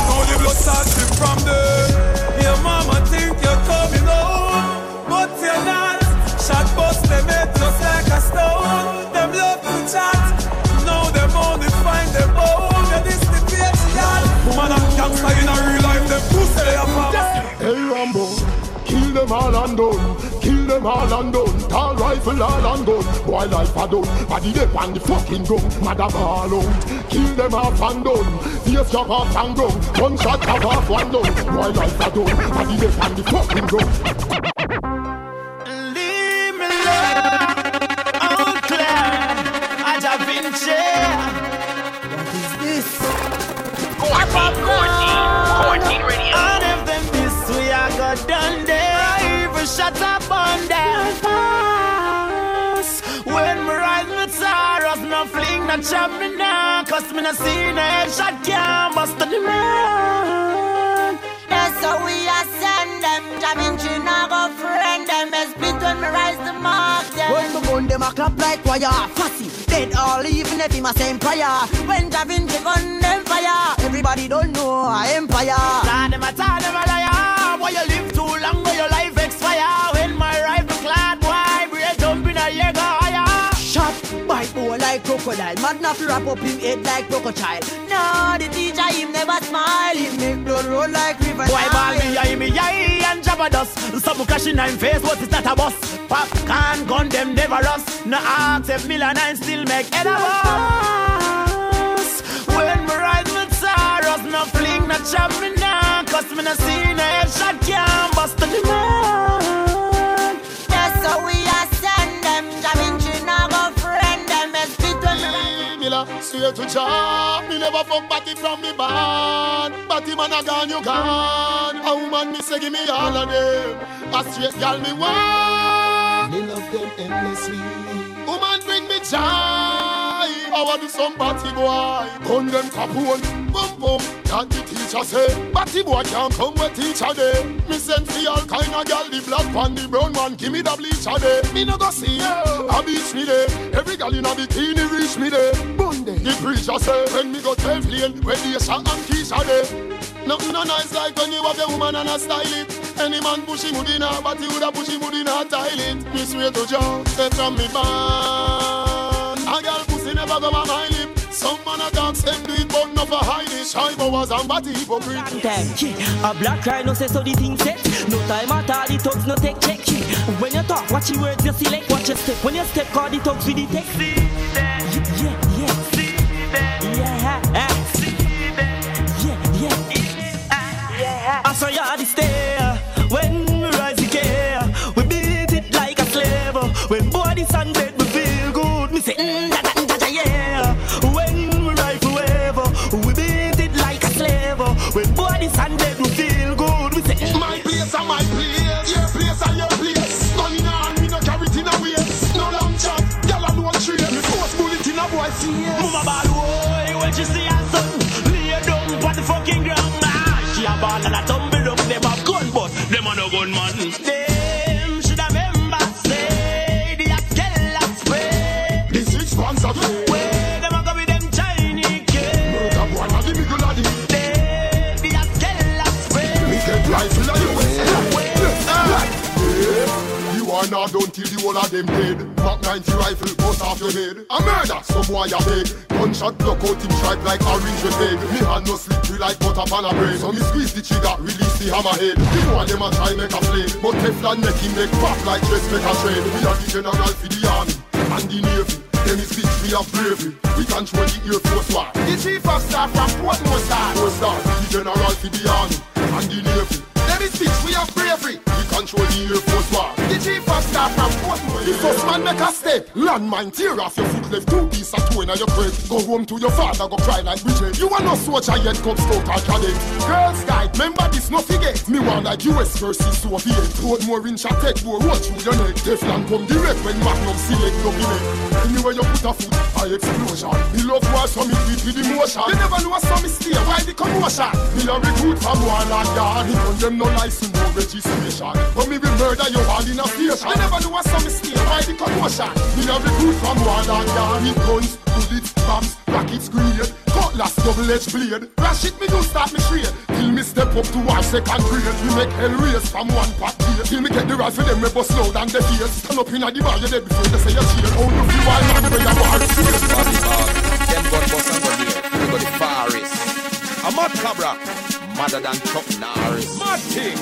Now the blood start drip from them. Your mama think you're coming home, but you're not. Shot bust them all and done. Kill them all and done. Tall rifle all and gun. Boy life a done. Body they on the fucking gun. Mother ball out. Kill them off and done. Face chop off and gun. One shot chop off one done. Boy life a done. Body they on the fucking gun. Leave me alone, Eau Claire, à Da Vinci. Shut up on them. Pass. When me rise with sorrows, no fling, no chop me now. Cause me no see no headshot can't bust the man. That's how we ascend them. Da Vinci now go friend them. Best split when me rise the mark them. When the gun them a clap like wire Fussy, dead all even if him a same prayer When Da Vinci gun them fire Everybody don't know a empire Tell them a tell them a liar. Why you live too long, why your life by boy like crocodile. Mad to wrap up him head like crocodile. No, the teacher him never smile. He make blood roll like river. Why ball me, I me, I and Jabba dust. Some crashing in face, but it's not a bus. Pop can gun them never rust. No if million and still make head of us. When me ride my sorrows, no fling, no chop me now. Cause me no see no headshot can bust the man. Swear to Jah, me never fuck batty from me band. Batty man a gone, you gone. A woman me say give me all of them. A straight gal me want. Me love them endlessly. Woman bring me joy. I want some batty boy. Gun them capone, boom boom. That the teacher say. Batty boy can't come with teacher day. Me send for all kind of gal. The black pan, the brown man. Give me the bleacher day. Me no go see. I beach me day. Every gal in a bikini reach me day. Bunde. The preacher say when me go tell plane when the shot and Keisha day. Nothing no nice like when you have a woman and a style it. Any man push him in her, but he woulda push him in her toilet. Me swear to Jah, say from me band. A pussy never go on my lip. Some man a dance them do it, but never hide it. Shy boas and body hypocrite. Yeah. A black rhino say so the thing set. No time at all, the thugs no take check. When you talk, watch your words, you select, watch your step. When you step, call the thugs with the text. See that? Yeah, yeah, yeah. See that? Yeah, yeah. Yeah, yeah. I saw you at the stair when we rise the gear. We beat it like a slave. When body sunbed, we feel good. Me say, mm, She a tumble up Them have gun but them a no gun man Are not done till the whole of them dead. Back 90 rifle, bust off your head A murder, some boy a beg Gunshot block out him stripe like orange egg Me hand no slippery like butter pan a bread. So me squeeze the trigger, release the hammerhead. You know them a try make a flame But Teflon make him make pop like dress make a trade. We are the general for the army and the navy. Them is bitch, we have bravery. We control the Air Force One. The chief of staff from Portmore Star Four star, the general for the army and the navy. Them is bitch, we have bravery. We control the Air Force One. The chief staff from Portmore The first man make a step Landmine tear off your foot left Two piece of two in your crib Go home to your father, go cry like Bridget. You are no soldier yet, Cub Scout or cadet Girls guide, remember this, no forget. Me want like US versus Soviet. Portmore in Chatek, war roll through your neck. Teflon come direct when Magnum select your billet Anywhere you put a foot, a explosion. Me love war so me tweet with emotion. You never know some mistake, why the commotion? Me a recruit from one and yard He on them no license, no registration. But me will murder you all in a station Never know some mistake, why the commotion. Me a recruit from one and yard He guns, bullets, bombs, rockets, grenade Cutlass, double-edged blade. Rash it, me do start me trade Till me step up to our second grade. We make hell race from one pot plate Till me get the rifle, them me bust loud and the face. Stand up in a the bar, you dead before they say you cheer How you feel while man where you to Them gun bust and go there. We go the forest. A mad cabra, madder than Chuck Norris. Mad thing.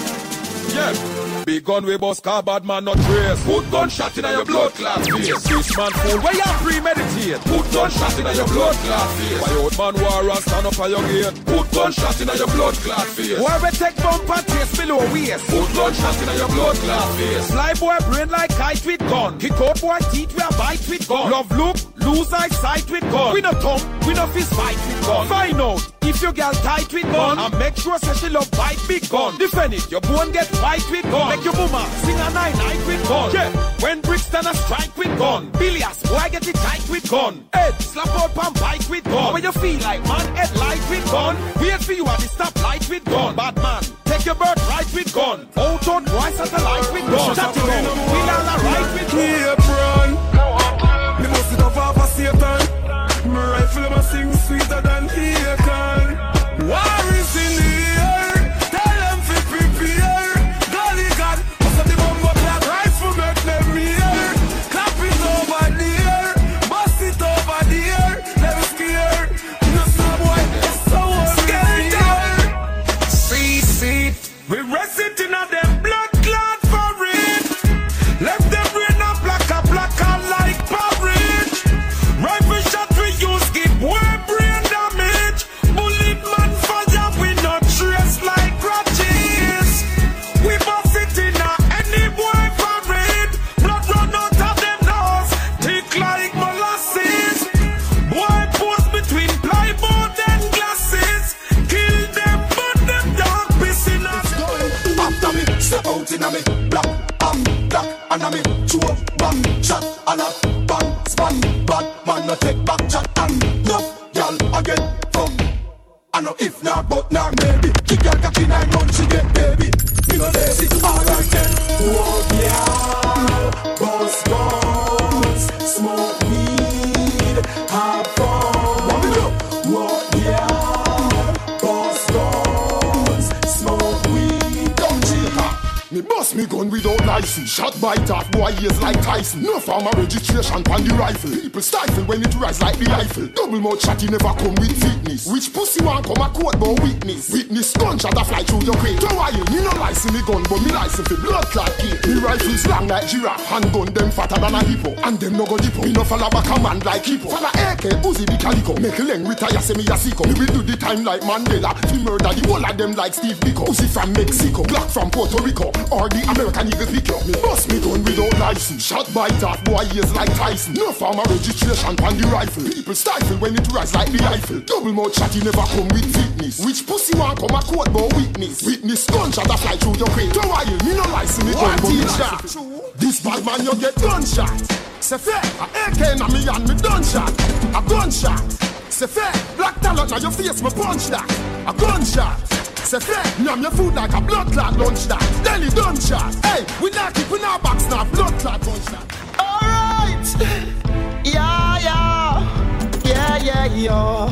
Yeah. Big gun we bust car bad man not trace. Put gunshot in your blood clot face. This man fool where you premeditate. Put gunshot in your blood clot face. Why old man war and stand up on your gate. Put gunshot in your blood clot face. Why we take bump and taste below waist. Put gunshot in your blood clot face. Fly boy brain like kite with gun. Kick out boy teeth we a bite with gun. Love look, lose eyesight with gun. We no tongue, we no fist fight with gun. Find out if your girl tight with gun and make sure say she love bite big gun. Defend it, your bone get white with gun. Make your boomer sing a nine night with gun. Yeah, when Brixton a strike with gun. Billions, boy get it tight with gun. Head slap out pan bike with gun. When you feel like man head light with gun. Wait for you at the stop light with gun. Bad man, take your bird right with gun. Out on boy satellite with gun. Shut it down, feel all right with gun. Run. Me must off half a Satan. My rifle must sing sweeter than Akon. I know if not, but not maybe. Kick your cocky nine months she get baby. Me no lazy, alright then. Whoa, me me gun without license. Shot by tough boy ears like Tyson. No farmer registration on the rifle. People stifle when it rise like the rifle. Double mouth shot you never come with fitness. Which pussy want come a court but witness? Witness gunshot a fly through your crate. Why you? Me no license me gun but me license for blood clot kid. Me rifles long like giraffe. Handgun them fatter than a hippo. And them no go dippo. Me no follow back a man like hippo. Follow AK, Uzi the calico. Make a leng retire say me a sicko. Me will do the time like Mandela. We murder the whole of them like Steve Biko. Uzi from Mexico. Black from Puerto Rico. Or the American Eagle pick up. Me bust me gun without license. Shot by tough boy ears like Tyson. No farmer registration on the rifle. People stifle when it rise like the rifle. Double mouth shot you never come with fitness. Which pussy want come a court but witness? Witness gunshot a fly through your crate. Don't worry, me no license but me license. This bad man you get gunshot. Say fair, a AK na me and me done shot. A gunshot. Say fair, black talent on your face me punch that. A gunshot. Say fair, numb your food like a blood clot lunch that. Daily done shot. Hey, we not keeping our backs now blood clot lunch that. Alright. Yeah, yeah. Yeah, yeah, yeah.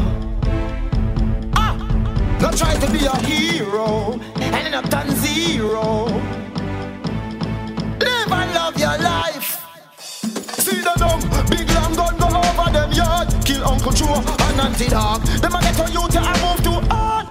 Ah. Not try to be a hero. Ending up on zero. Live and love your life. See the dumb, big long gun go over them yard. Kill Uncle Joe and Auntie Dog. Them a get on you to a move to hard,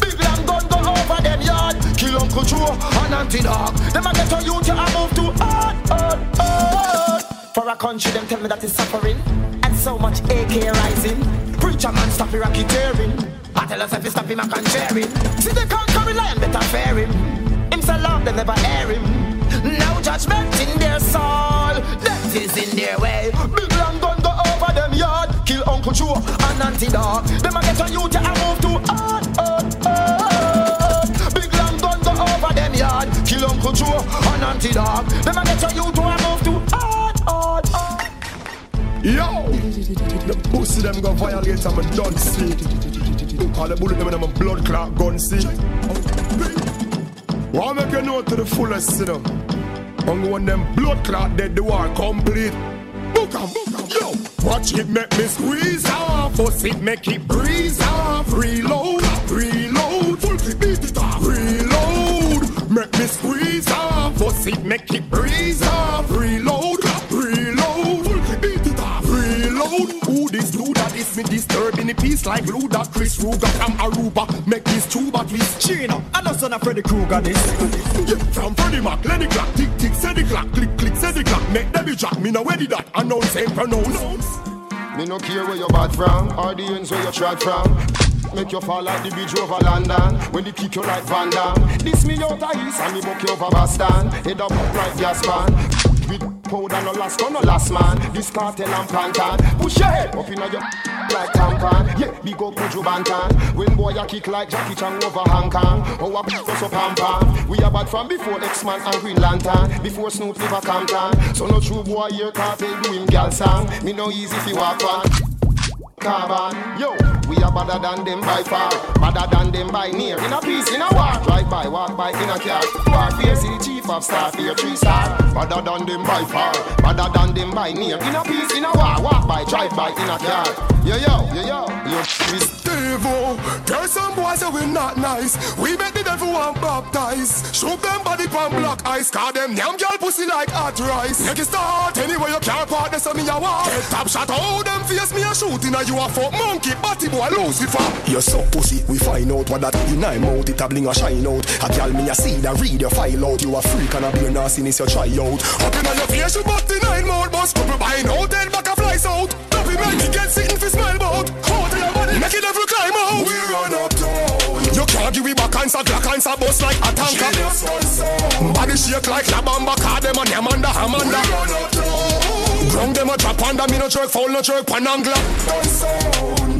Big long gun go over them yard. Kill Uncle Joe and Auntie Dog. Them a get on you to a move to hard, hard, hard. For a country, them tell me that it's suffering. And so much AK rising. Preacher man stop the racketeering. I tell us if you stop him, I can share him. See the conquering lion better fair him. Him say love, they never air him. No judgment in their soul. Death is in their way. Big Uncle Joe and Auntie Dog. Them a get on you to a move to hard, hard, hard. Big long gun go over them yard. Kill Uncle Joe and Auntie Dog. Them a get on you to a move to hard, hard, hard. Yo, the pussy them go violate and me done see. All the bullet them in my blood clot gun see. Want make you know to the fullest, you know. Only when them blood clot dead, the war complete. Book 'em. Yo, watch it make me squeeze off. Bust it make it breeze off. Reload, reload. Full beat it off. Reload, make me squeeze off. Bust it make it breeze off. Reload. Me disturbing the peace like glue that Chris Ruger from Aruba. Make this two battles. China, I know son of Freddy Krueger this. Yeah, from Freddy Mac, let the clock tick tick, say the clock, click click, say the clock. Make them be jack, me no ready that. Announce same pronounce. Me no care where you're bad from, or the ends where you trod from. Make you fall like the bridge over London When they kick you like Van Damme This me out of east and me buck you over Boston Head up like gas pan With powder no last no last man. This cartel and pantan Push your head up inna your (laughs) like tampon Yeah, big up Buju Banton When boy a kick like Jackie Chan over Hong Kong. Oh, a beat us up pam pam. We are bad from before X-Man and Green Lantern. Before Snoop Liver Compton. So no true boy here cartel do him gal song. Me no easy fi walk on Carbon, yo, we are better than them by far, better than them by near. In a piece, in a war, drive by, walk by in a car. Warfare, see the chief of staff, here three star, better than them by far, better than them by near. In a piece, in a war, walk by, drive by in a car. Yo, yo, yo, yo, yo, we Steve-O, tell some boys that we not nice. We make the devil want baptize. Shoot them body pan black ice, call them yam girl pussy like hot rice. Make it start anyway you can't part on me a walk. Head top shot, how them face me a shooting a you a fuck monkey, body boy Lucifer. You so pussy, we find out what that in my mouth, it a bling a shine out. A girl me a see that read your file out. You a freak and a be a nastiness you try out. Up in your face, you butt the nine mouth, bust couple by out, head back a flies out. Don't be make me get sitting for smell bout. Hold your body, make it never climb out. We run up town. You can't give me back answer, black answer, bust like a tanker. Body shake like La Bamba, call them on Yamanda, Amanda. We run up town. Ground them a drop under me no jerk foul no jerk pan angler.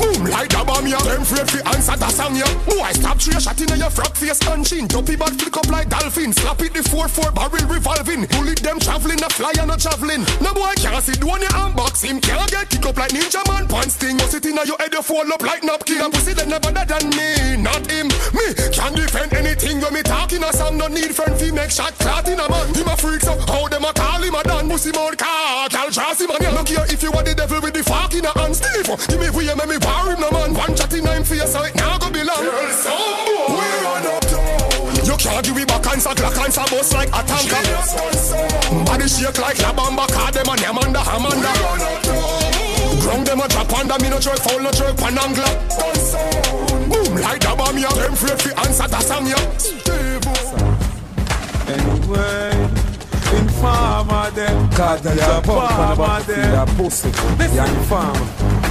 Boom like a bomb ya. Them afraid fi answer that song ya. Boy stop three shot in your frog face and chin. Dopey bad flick up like dolphin. Slap it the four four barrel revolving. Bullet them traveling a fly and a traveling. No boy can't see the one you unbox him. Can't get kick up like ninja man pants thing. Bust it in your head you fall up like napkin. A pussy them never better than me, not him. Me can defend anything when me talking a song. No need friend fi make shot clot in a man. Him a freak so how them a call him a dan. Pussy mouth car. Cal trust him and ya. Look here if you want the devil with the fork in a hand. Steve, give me way make me bar him no man. One chat in him face so it now go belong. Girl, some boy. We run up down. You can't give me back and sack like and bust like a tanker. Body shake like La Bamba. Call them and them under Amanda. Ground them a drop under me no jerk foul no jerk pan angler. Boom like the bomb ya. Them afraid fi answer that song ya. Anyway, informer them. Cause there's a pump on the pussy. You're informer.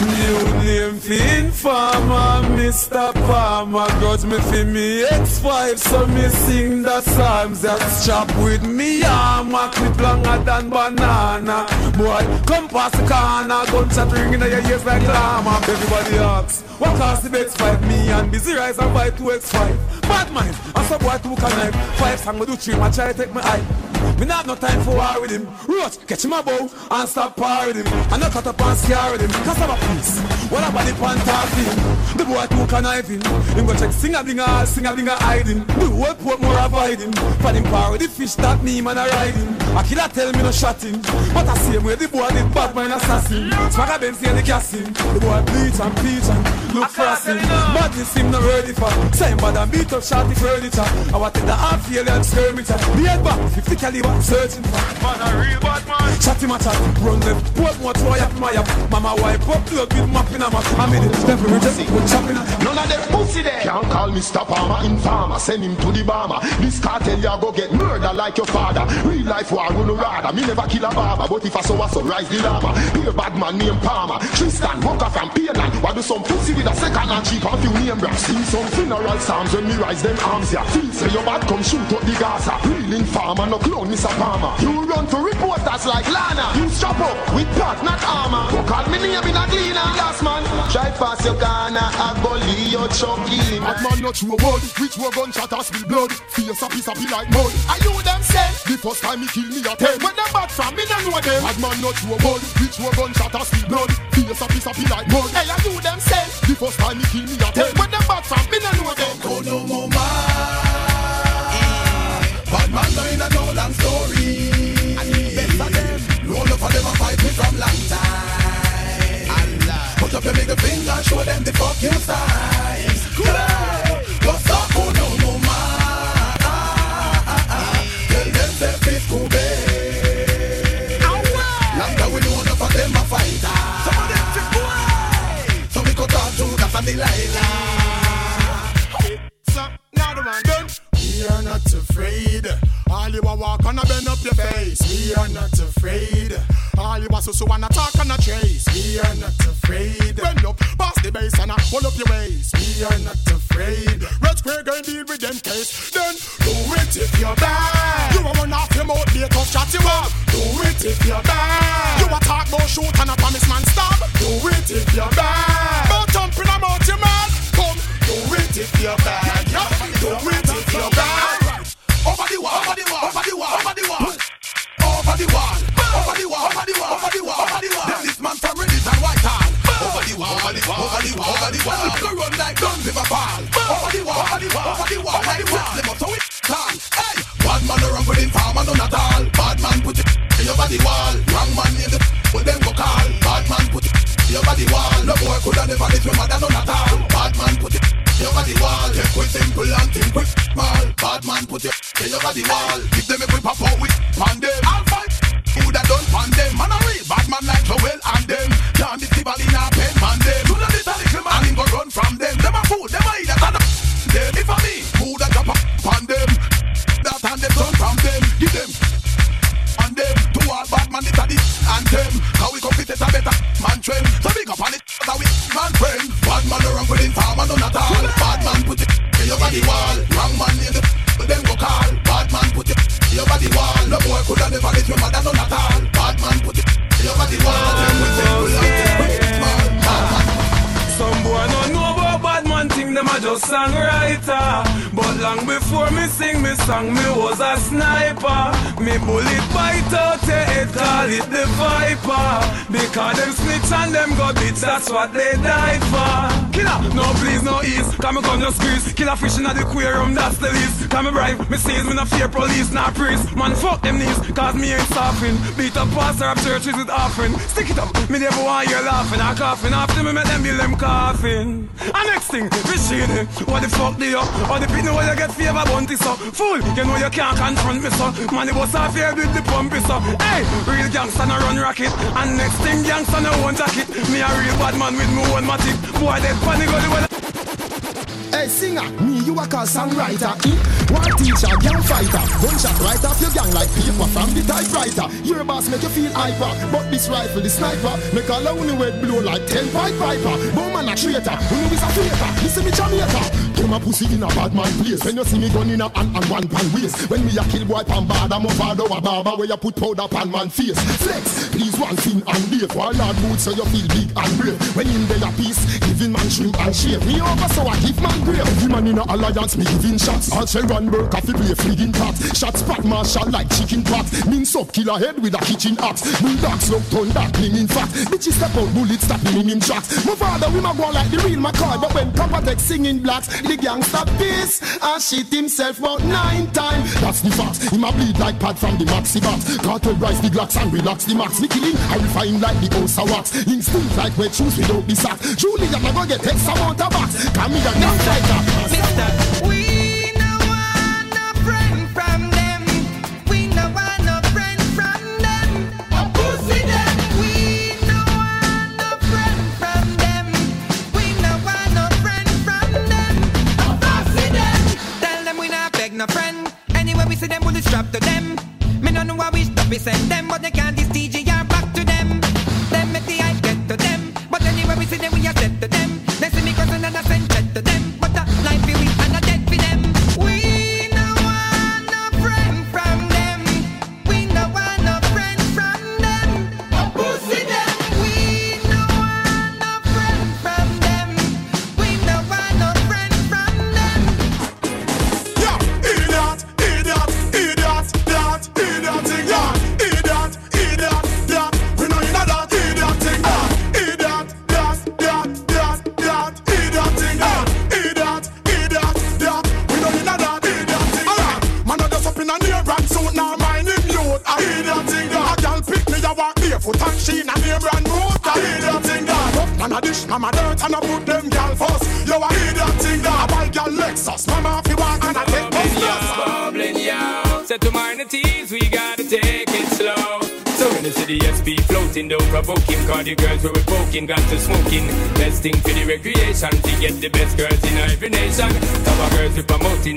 New name fi informer, Mr. Palmer Grudge me fi me X5 So me sing the psalms that chop with me armor Clip longer than banana Boy, come past the corner Gunshot ring in your ears like llama Everybody asks, what cost the X5? Me and Busy Rise and buy 2 X5 Bad mind, and some boy two can knife Five song me do three, my try take my eye me not have no time for war with him. Roach, catch him a bow and stop par with him. And not cut up and scare with him. Cause I'm a piece. What about the pan him? The boy a knife him. Him go check sing a blinger, sing a blinger him. The whole Portmore avoid him. For him par with the fish that me man a him. A killer tell me no shot him. But I see him where the boy did bad mind assassin. Swagger Benz and the casting. The boy bleach and peach and look frosty. Madness him not ready for. Same bad and beat up shotty furniture. I want take the half alien skirmisher. The head back, 50 caliber searching for Man a real bad man. Chatty my chat Run them. Put more to yap my yap Mama wipe up Plug with map in a map. I made it Step in just Put chopping None of them pussy there. Can't call Mr. Palmer Informer Send him to the bomber. This cartel ya go get murder like your father. Real life war gonna rather Me never kill a barber But if I saw a sunrise the llama. Be a bad man named Palmer. Tristan Walker from Pearland. Why do some pussy with a second and cheap and few name brass Sing some funeral psalms when me rise them arms ya. Feel say your bad come shoot up the Gaza. Real informer no clone Mr. Palmer. You run to reporters like Lana. You strap up with pot, not armor. Go call me name in a cleaner. Last man, try pass your. I go leave your chucky. Bad man not true word. Which war gunshot has spill blood. Face a piece of like mud. Are you them say? The first time he kill me a ten. When them bad from me, don't know them. Bad man not true word. Which war gunshot has spill blood. Face a piece of like mud. Hey, are you them say? The first time he kill me a ten. When them bad from me, don't know them. Go no more man. Bad man no in a no long story. And best of them, roll up for them and fight me from long time. Allah. Put up your middle finger, show them the fuck you size. Cool. What's up, no no man. Tell them say fifth cool Long time we know enough of them a fighter. Some of them fit boy. So we cut off Judas and Delilah. So, now the man done. We are not afraid. All you a walk and a bend up your face. We are not afraid. All you a so so wanna talk and a trace. We are not afraid. Bend up, pass the base and a pull up your waist. We are not afraid. Red Square going deal with them case. Then do it if you're bad. You a run off your mouth, be a tough chat you up. Do it if you're bad. You a talk about shoot and a promise man stop. Do it if you're bad. But jumping about your man. Come, do it if you're bad. Yeah, do it if you're bad. Over the wall, over the wall, over the wall, over the wall, over the wall, over the wall, over the wall, over the wall, over this man from Reddit and Whitehall. Over the wall, over the wall, over the wall, over the wall. Go run like guns if I fall. Over the wall, over the wall, over the wall, the wall. Them up so it can. Hey, bad around with informer, none at all. Bad man put it over the wall. Wrong man in the with them go call. Bad man put it over the wall. No boy coulda never live your mother, none at all. Bad man put it over the wall. Take with simple and think with small. Bad man put it over the wall. Give them a whip up out with pandem. I'll fight. Who that done pandem? Man a real bad man like Joel and them. Can't deceive all in a pen man them. Do the little little man and him go run from them. Them a fool, them a eat that and (laughs) them. If I me, who that drop a (laughs) pandem? That and them done from them. Give them and them to all bad man it a the anthem. How we come fit it a better man friend. Bad man around with him farmer, none at all. Bad man put (laughs) it your body wall. Wrong man in the (laughs) But them go call. Bad man put (laughs) it your body wall. No boy coulda never get your mother, none at all. Bad man put it your body wall. Songwriter. But long before me sing me song, me was a sniper. Me bullet bite out your head, call it the viper. Because them snitch and them got bits, that's what they die for. Killer, no please, no ease. Come me gun just squeeze. Killer fish in the aquarium, that's the least. Come me bribe, me seize, me no fear police, nah priest. Man, fuck them knees, cause me ain't stopping. Beat up pastor of churches with offering. Stick it up, me never want you laughing or coughing. After me make them bill them coughing. And next thing, machine, what the fuck they up? Or the people where you get favor bounty so. Fool, you know you can't confront me so. The boss off here with the pump so. Hey, real gangster no run rocket. And next thing, gangster no one jacket. Me a real bad man with me own matic. Boy, they funny go the way. Hey singer, me you a call songwriter mm? One teacher, gang fighter. Gunshot right off your gang like paper from the typewriter. Your boss make you feel hyper But this rifle, the sniper Make a lonely wet blow like ten pipe piper. Boom man a traitor, who know is a traitor Listen me Jamaica Them a pussy in a bad man place. When you see me gun in a hand and one pan waist. When me a kill boy pan bad I'm a father a barber Where you put powder pan man face. Flex, please one thing and date While hard boots so you feel big and brave. When in there a peace, giving man shrimp and shave. Me over so I give man grave Every man in a alliance me giving shots. All say run work off play friggin' pot Shots spot marshal like chicken pot. Mince up killer head with a kitchen axe. Bulldogs look turn that in fact. Bitches step out bullets stop in him tracks My father we ma go like the real McCoy But when Papa take singing blacks The gangsta piss And shit himself about nine times. That's the fact He ma bleed like pad from the maxi box. Cartel rise the glocks and relax the max. Me kill him I refine like the of wax Link stink like wet shoes without the sack Julie I'm go get X amount of box. Come me a gun Mister, no friend. Anyway we see them, we'll strap to them. Me no know why we stop we send them, but they can't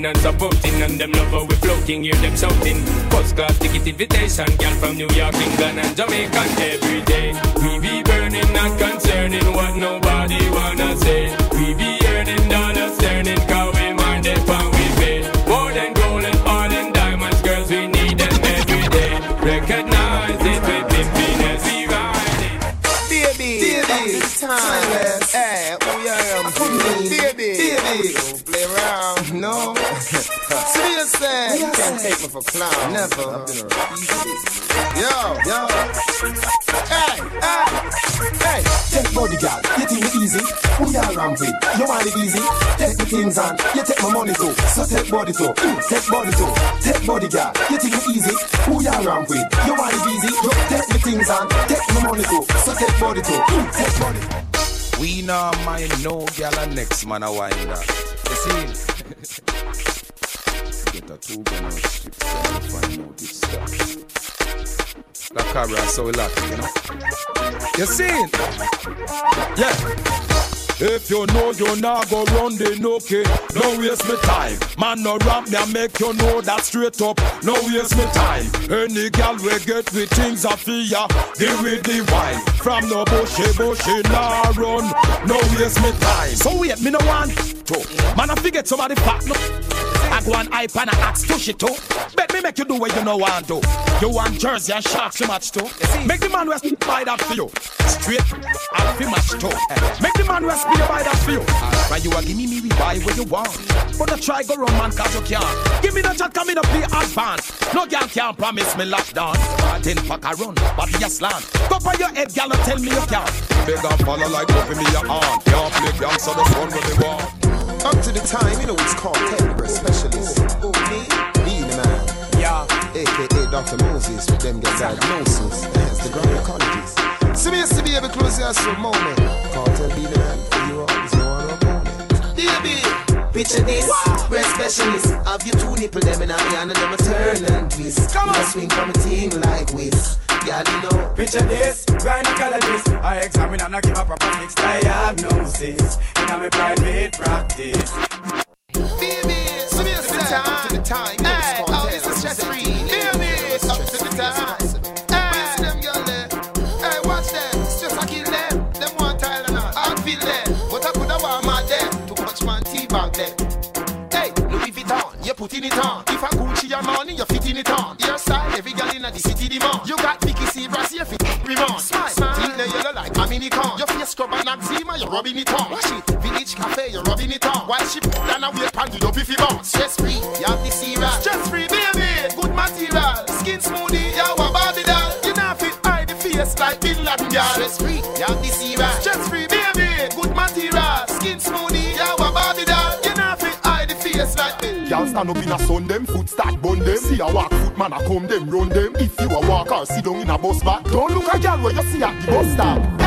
promoting and supporting, and them love how we floating, hear them shouting. First class ticket invitation, girl from New York, England, and Jamaica every clown. Never. I've been around. Yo, yo. Hey, hey, hey. Take body girl, you think it easy? Who you around with? You want it easy? Take the things on, you take my money too. So take body too, mm, take body too. Take body girl, you think it easy? Who you around with? You want it easy? You take the things on, take my money too. So take body too, mm, take body. We nah mind no gal and next man a wind up. You see? Cabra so lucky, you know. You see? Yeah. If you know you're not go run the okay, no waste me time. Man no rap and make you know that straight up, no waste me time. Any gal we get with things I fear, give with the wine. From no bushy bushy nah run, no waste me time. So wait, me no to. Man I forget somebody. I go on hype and I ask push it too. Bet me make you do what you know want to. You want jersey and sharks to match too. Make the man rest buy that for you. Straight and fi match too. Make the man rest be buy that for you. Right you are give me me we buy what you want. But I try go run man cause you can't. Give me the chat come in up play advance. No girl can't promise me lockdown. Ten pack a run, but be a slant. Go by your head, girl, and tell me you can't. Big and follow like open me your arm. Can't play gang, so the one with the war. Up to the time, you know it's called Caliber Specialist. Me, be the man. Yeah. AKA Dr. Moses, with them get diagnosis. Hence the ground ecologies. See me, see me, baby, close your a moment. Cartel be the man for you all, is no one opponent. Baby, picture this. Breast specialist. Have you two nipple them in a hand and them a turn and twist. Come on. swing from a team like whiz girl, you know. Picture this, grind the color this. I examine and I give a proper fixed diagnosis. And I'm a private practice. Baby, so this time. To the time. Oh, to the time. Putting it on. If I Gucci your money, you're fitting it on. Your style, every girl in the city demand. You got me Your face scrub and eczema, you rubbing it on. Wash it, Village Cafe, you're rubbing it on. While she put down a weight pan, you don't beefy bounce. Stress free, you have the cereal. Stress free, baby, good material. Skin smoothie, you have a Barbie doll. You not fit hide the face like Bin Laden, girl. Stress free, you have the cereal. Stress free, baby, good material. Skin smoothie, you have a Barbie doll. You not fit hide the face like Bin Y'all stand up in a sun, them foot start bun them. See a walk foot man a come them run them. If you a walk or sit down in a bus back, don't look a girl where you see at the bus stop.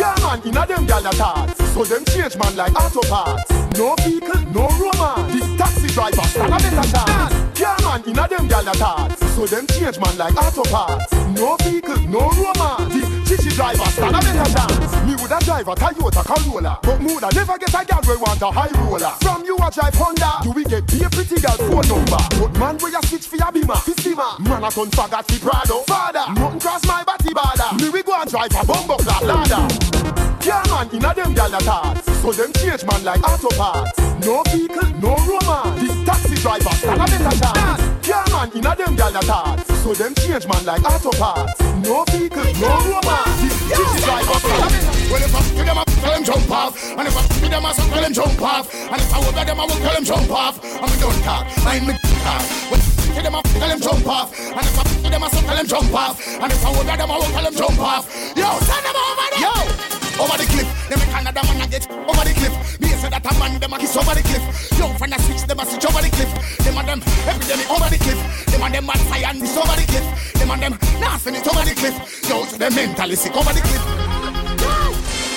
Yeah man, in a them gal thoughts. So them change man like auto parts. No vehicle, no romance. This taxi driver stand a better chance. Yeah man, in a them gal thoughts. So them change man like auto parts. No vehicle, no romance. This chichi driver stand a better chance. Me woulda drive a Toyota Corolla, but woulda never get a where I want a high roller. From you a drive Honda, you will get be a pretty girl phone number. But man where you switch for your beamer, fi steamer. Man a turn faggot fi Prado. Father, nothing cross my body border. Me we go and drive a bumbo clad ladder. Yeah man, in a them gal a thoughts So them change man like auto parts No vehicle, no romance This taxi driver stand a better chance Yeah man, in a them gal a thoughts So them change man like auto parts No vehicle, no romance This driver stand a Well, if I f*** them, I f*** them jump off. And if I f*** them, I f*** them jump off. And if I would them, I would tell them jump off. And we don't talk, mind me talk. Well, f*** them, I f*** them jump off. And if I f*** them, I f*** them jump off. And if I would them, I would tell them jump off. Yo, send them over there. Yo. Over the cliff, them a Canada man a get over the cliff. Me say that a man them a kiss over the cliff. Yo, when I switch them a switch over the cliff. Them and them epidemic over the cliff. Them and them mad scientist over the cliff. Them and them it over the cliff. Yo, to them mentally sick over the cliff.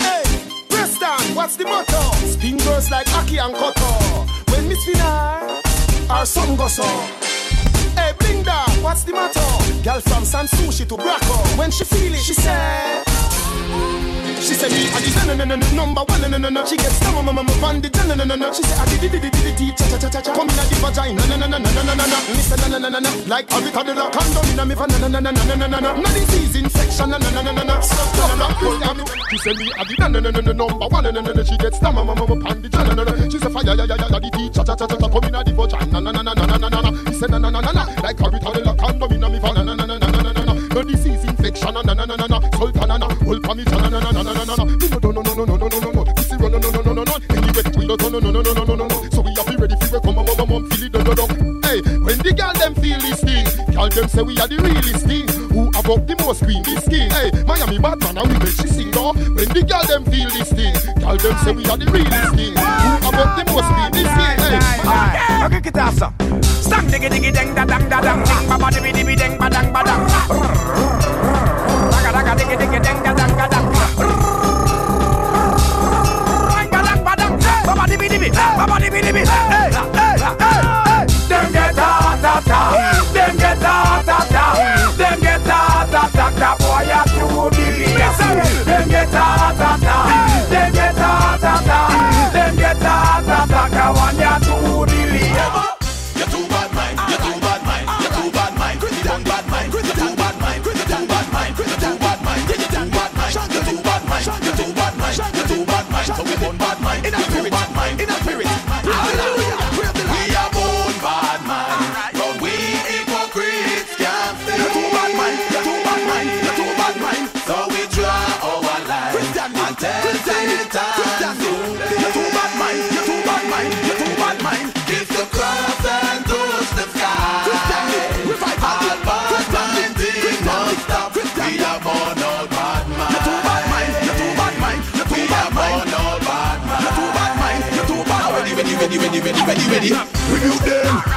Hey, Preston, what's the motto? Spin girls like Aki and Koto. When Miss Finar, our son goes on. Hey, bring what's the motto? Girl from San Sushi to Braco. When she feel it, she said. She said me, I did no no no no number one no no no no. She gets some mama mama the no no no no. She said I did did did did did cha cha cha cha cha. Come in the vagina no no no no no no no no. Say no no no no no. Like a bit of the condom in a me for no no no no no no no no no. Disease infection no no no no no no. So no no no. She said me, I did no no no no no number one no no no. She gets some mama mama the no no no. She said fire ya ya ya ya tea cha cha cha cha cha. Come in a the vagina no no no no no no no no. He said no no no no no. Like a bit of the condom in a me no no no no no no no no. No disease infection no no no no no no. Sultan no no. Hold for me no no no no no no no no. No no no no no no no no no. This is run no no no no no no. Anyway, we don't no no no no no no no no. So we have be ready for come on mama mom feel it dun dun dun. Hey, when the girl them feel this girl them say we are the realest thing. Who have up the most this skin? Hey, Miami bad man and we make she sing though. When the girl them feel this thing, girl them say we are the realest thing. Who have up the most this skin? Hey, Okay, okay, kita asa. Stang diggy diggy dang da dang da dang. Ding ba ba dibby dibby dang ba dang ba dang. Raga raga diggy diggy dang da dang da dang. Dang ba dang ba dang. Ba ba dibby dibby. Ba ba dibby dibby.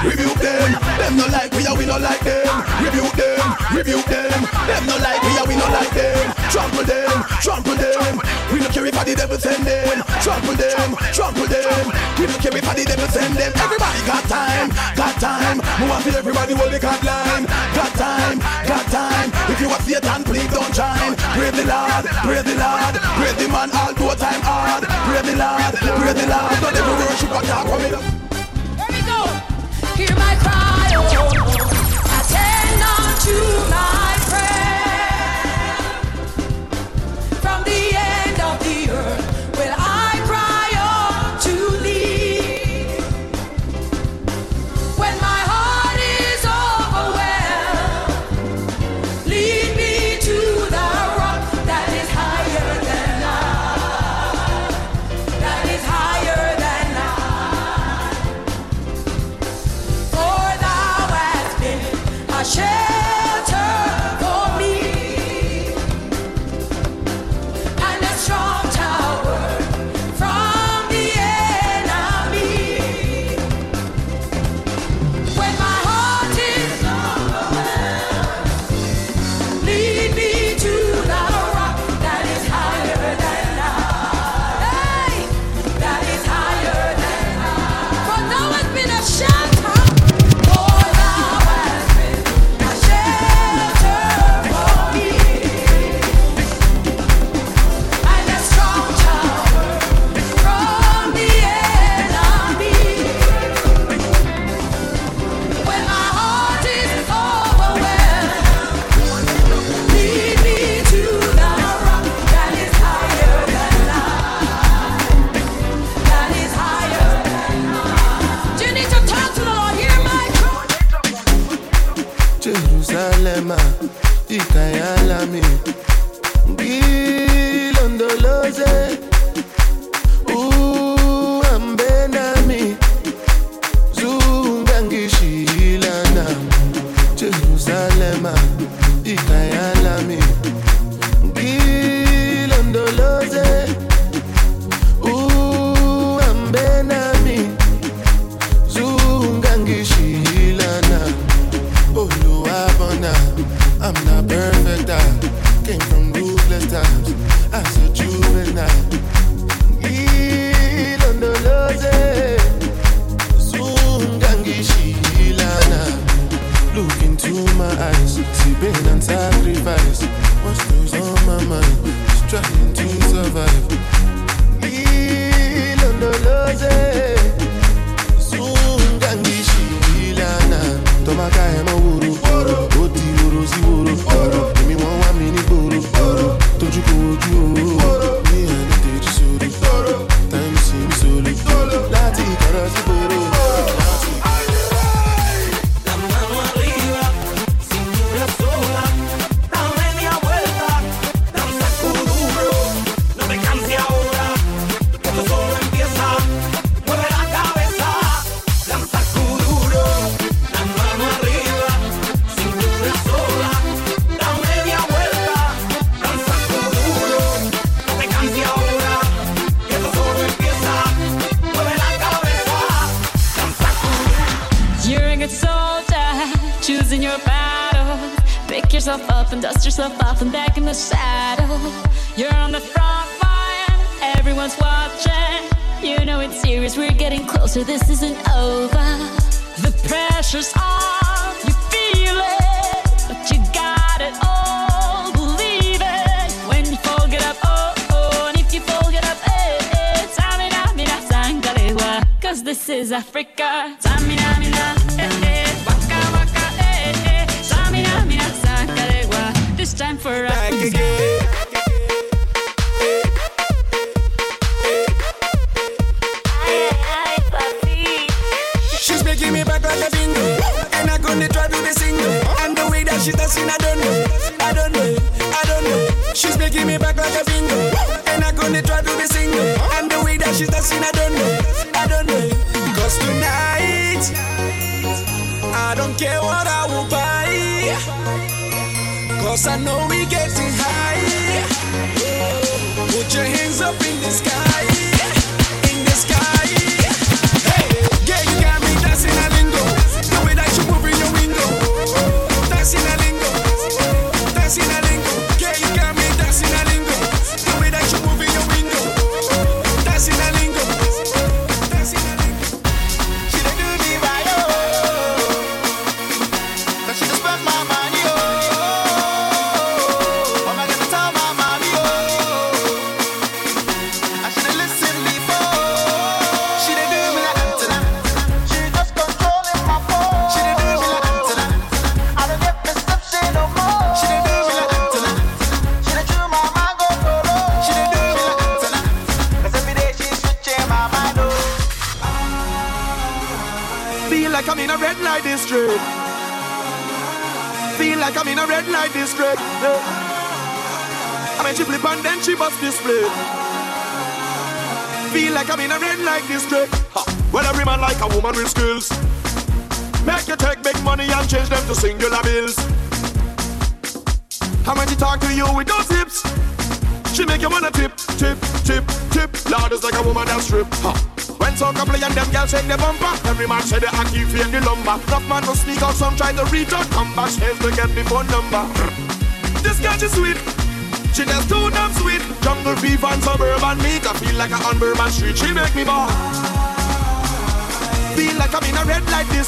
rebuke them. Them no like we, we no like them. Rebuke them, rebuke them. Them no like we, we no like them. Trample them, trample them. We no care if the devil send them. Trample them, trample them. We no care if the devil send them. Everybody got time, got time. Move want to everybody hold the card line. Got time, got time. If you want to are Satan, please don't join. Pray the Lord, pray the Lord, pray the man all the time hard. Pray the Lord, pray the Lord. Don't ever worship a dark woman.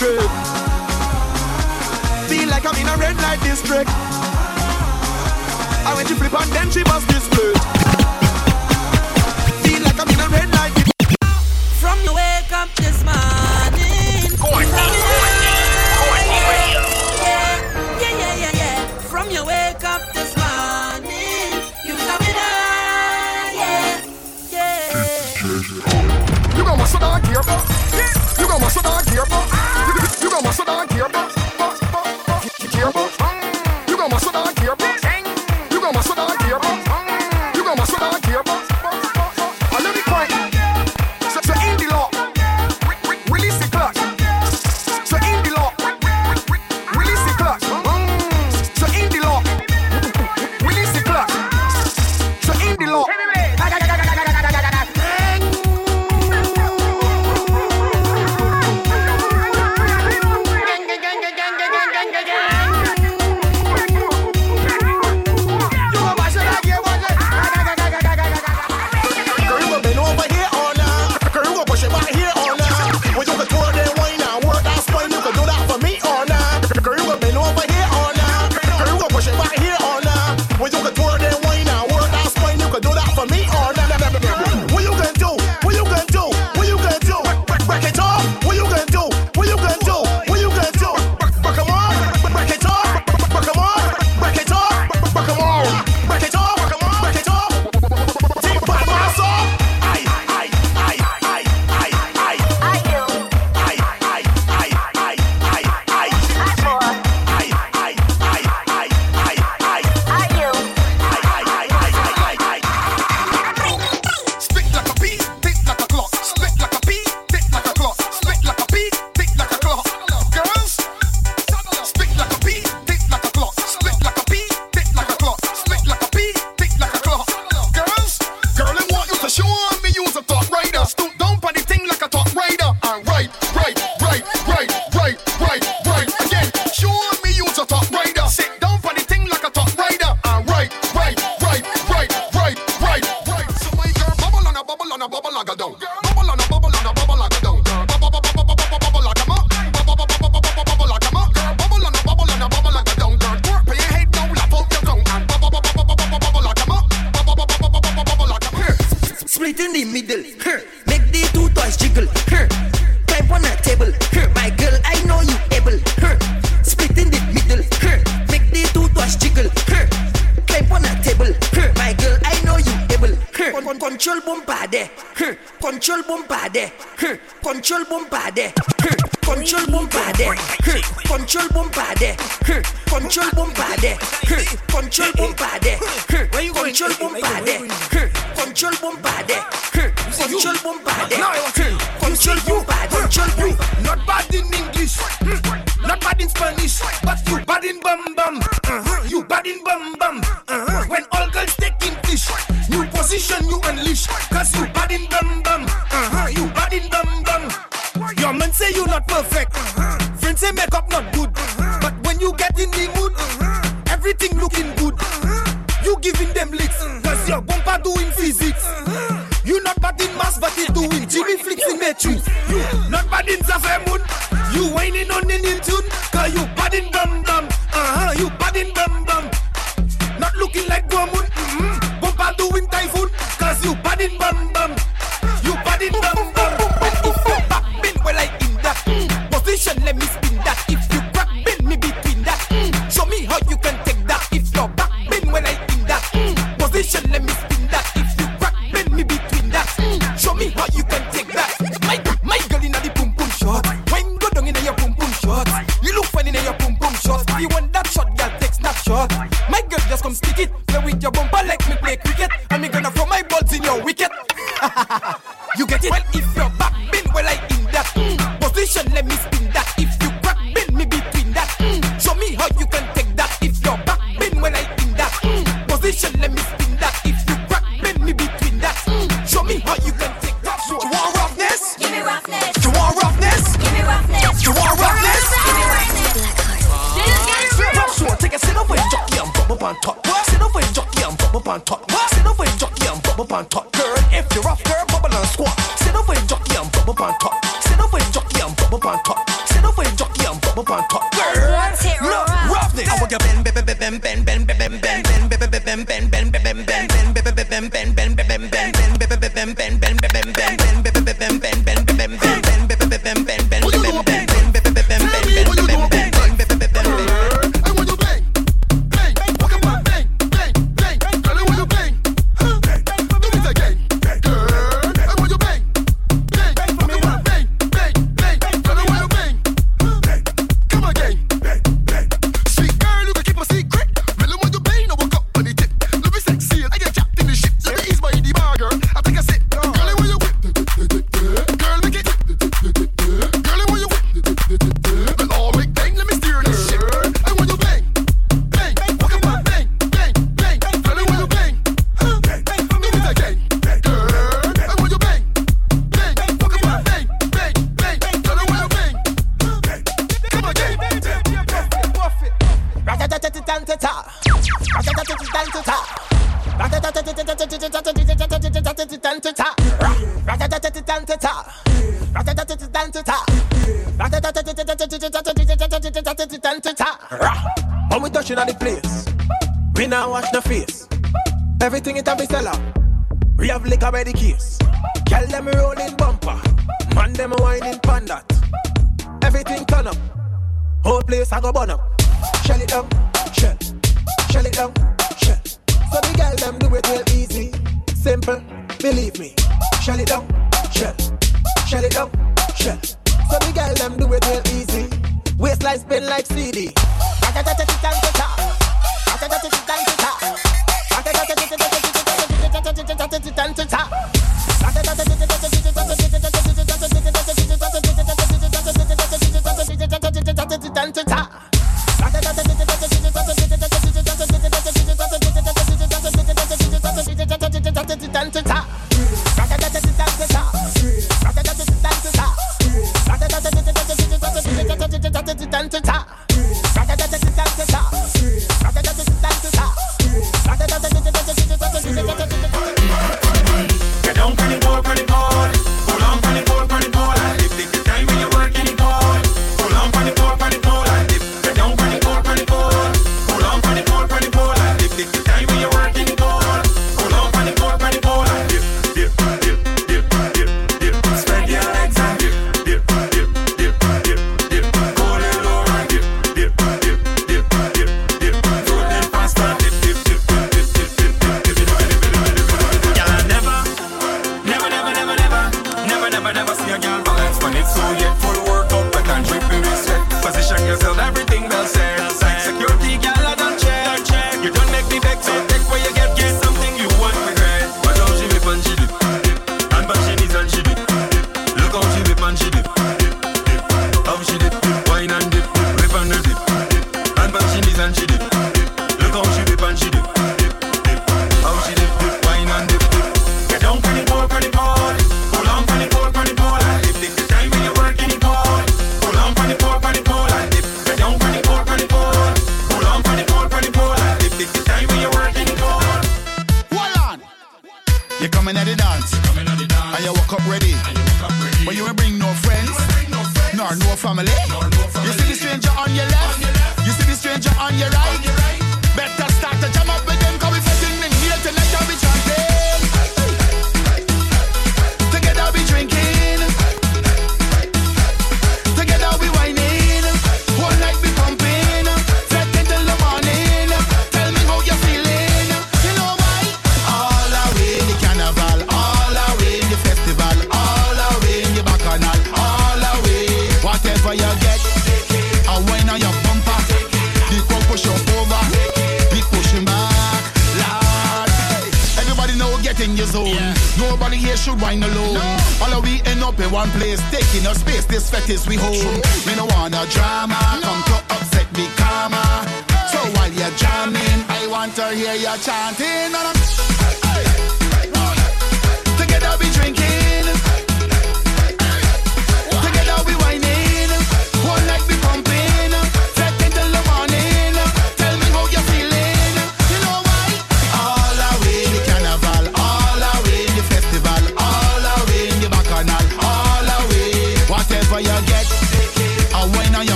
strip. Feel like I'm in a red light district. I when she flip on, then she bust this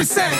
represent.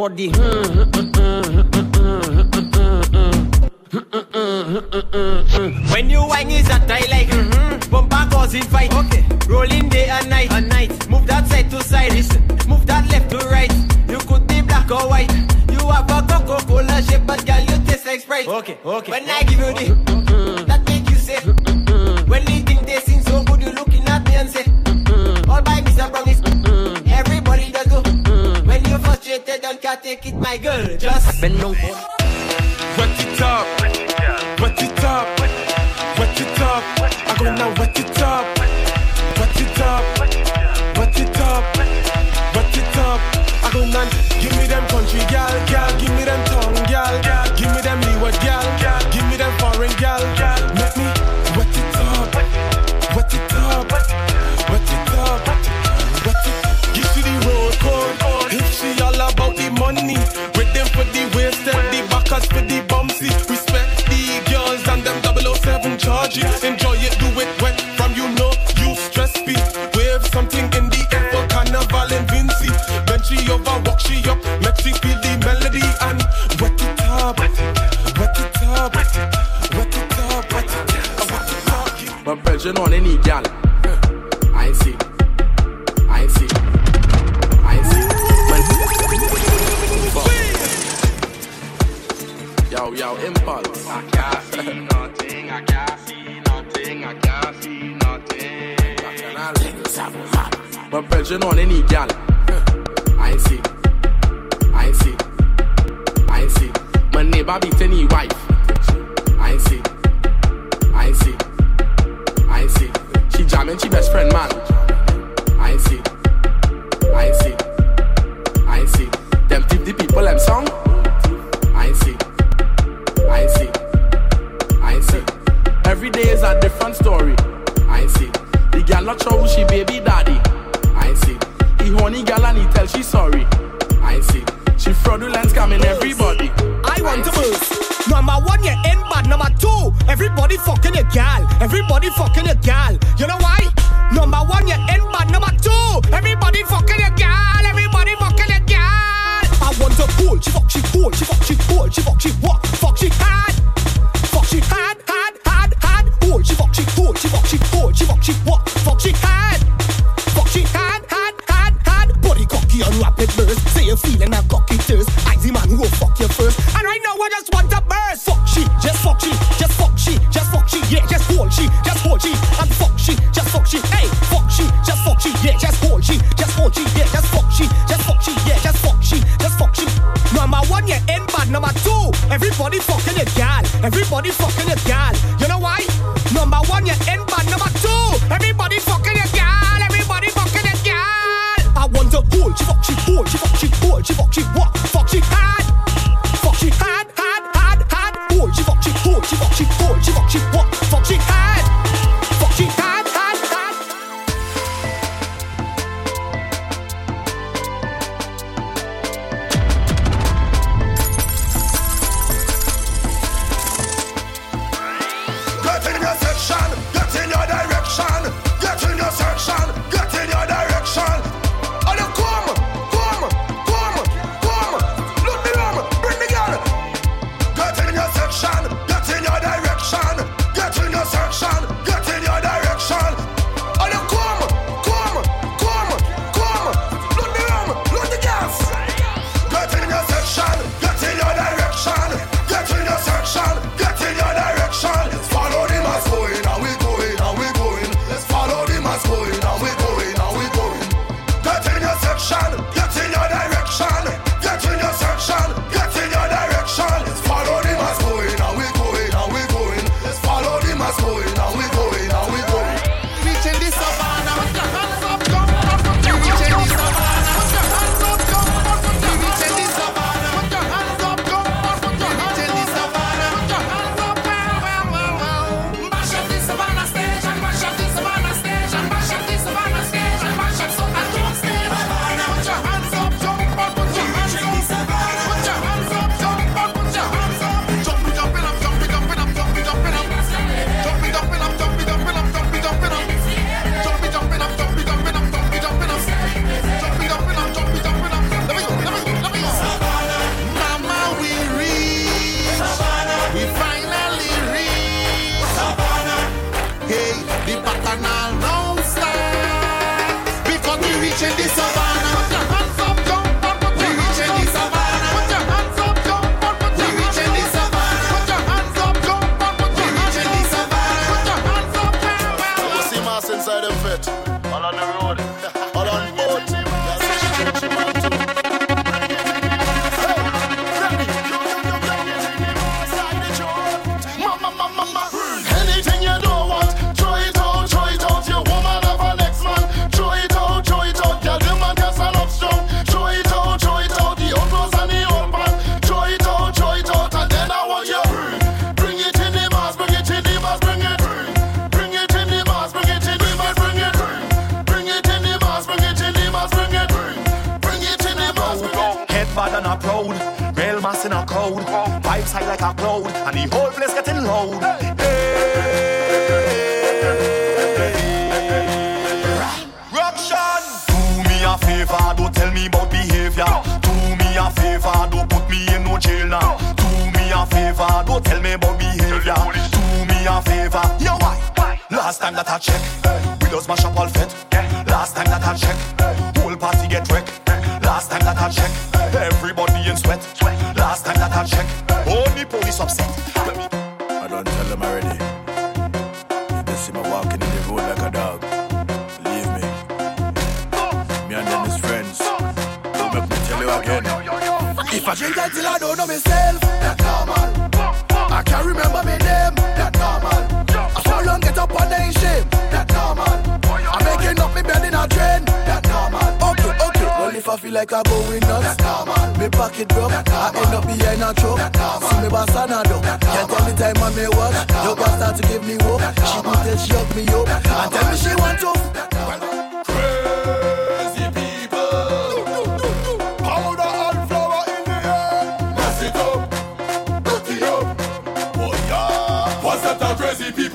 for the. Uh, when you wang is a tie like mm-hmm. bumper causing fight. Okay. Rolling day and night. and night. Move that side to side. Listen. Move that left to right. You could be black or white. You have a Coca-Cola shape, but girl, you taste like Sprite. Okay, okay. When I give you the. Uh, uh, take it, my girl. Just bend down. more. it up, wet it up, wet it up, wet it up. I gonna wet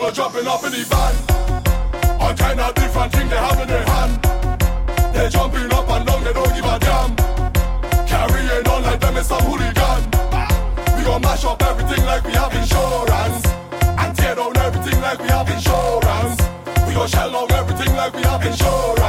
people jumping up in the van. All kind different things they have in their hand. They're jumping up and down, they don't give a damn. Carrying on like them is some hooligan. We gon' mash up everything like we have insurance. And tear down everything like we have insurance. We gon' shell out everything like we have insurance.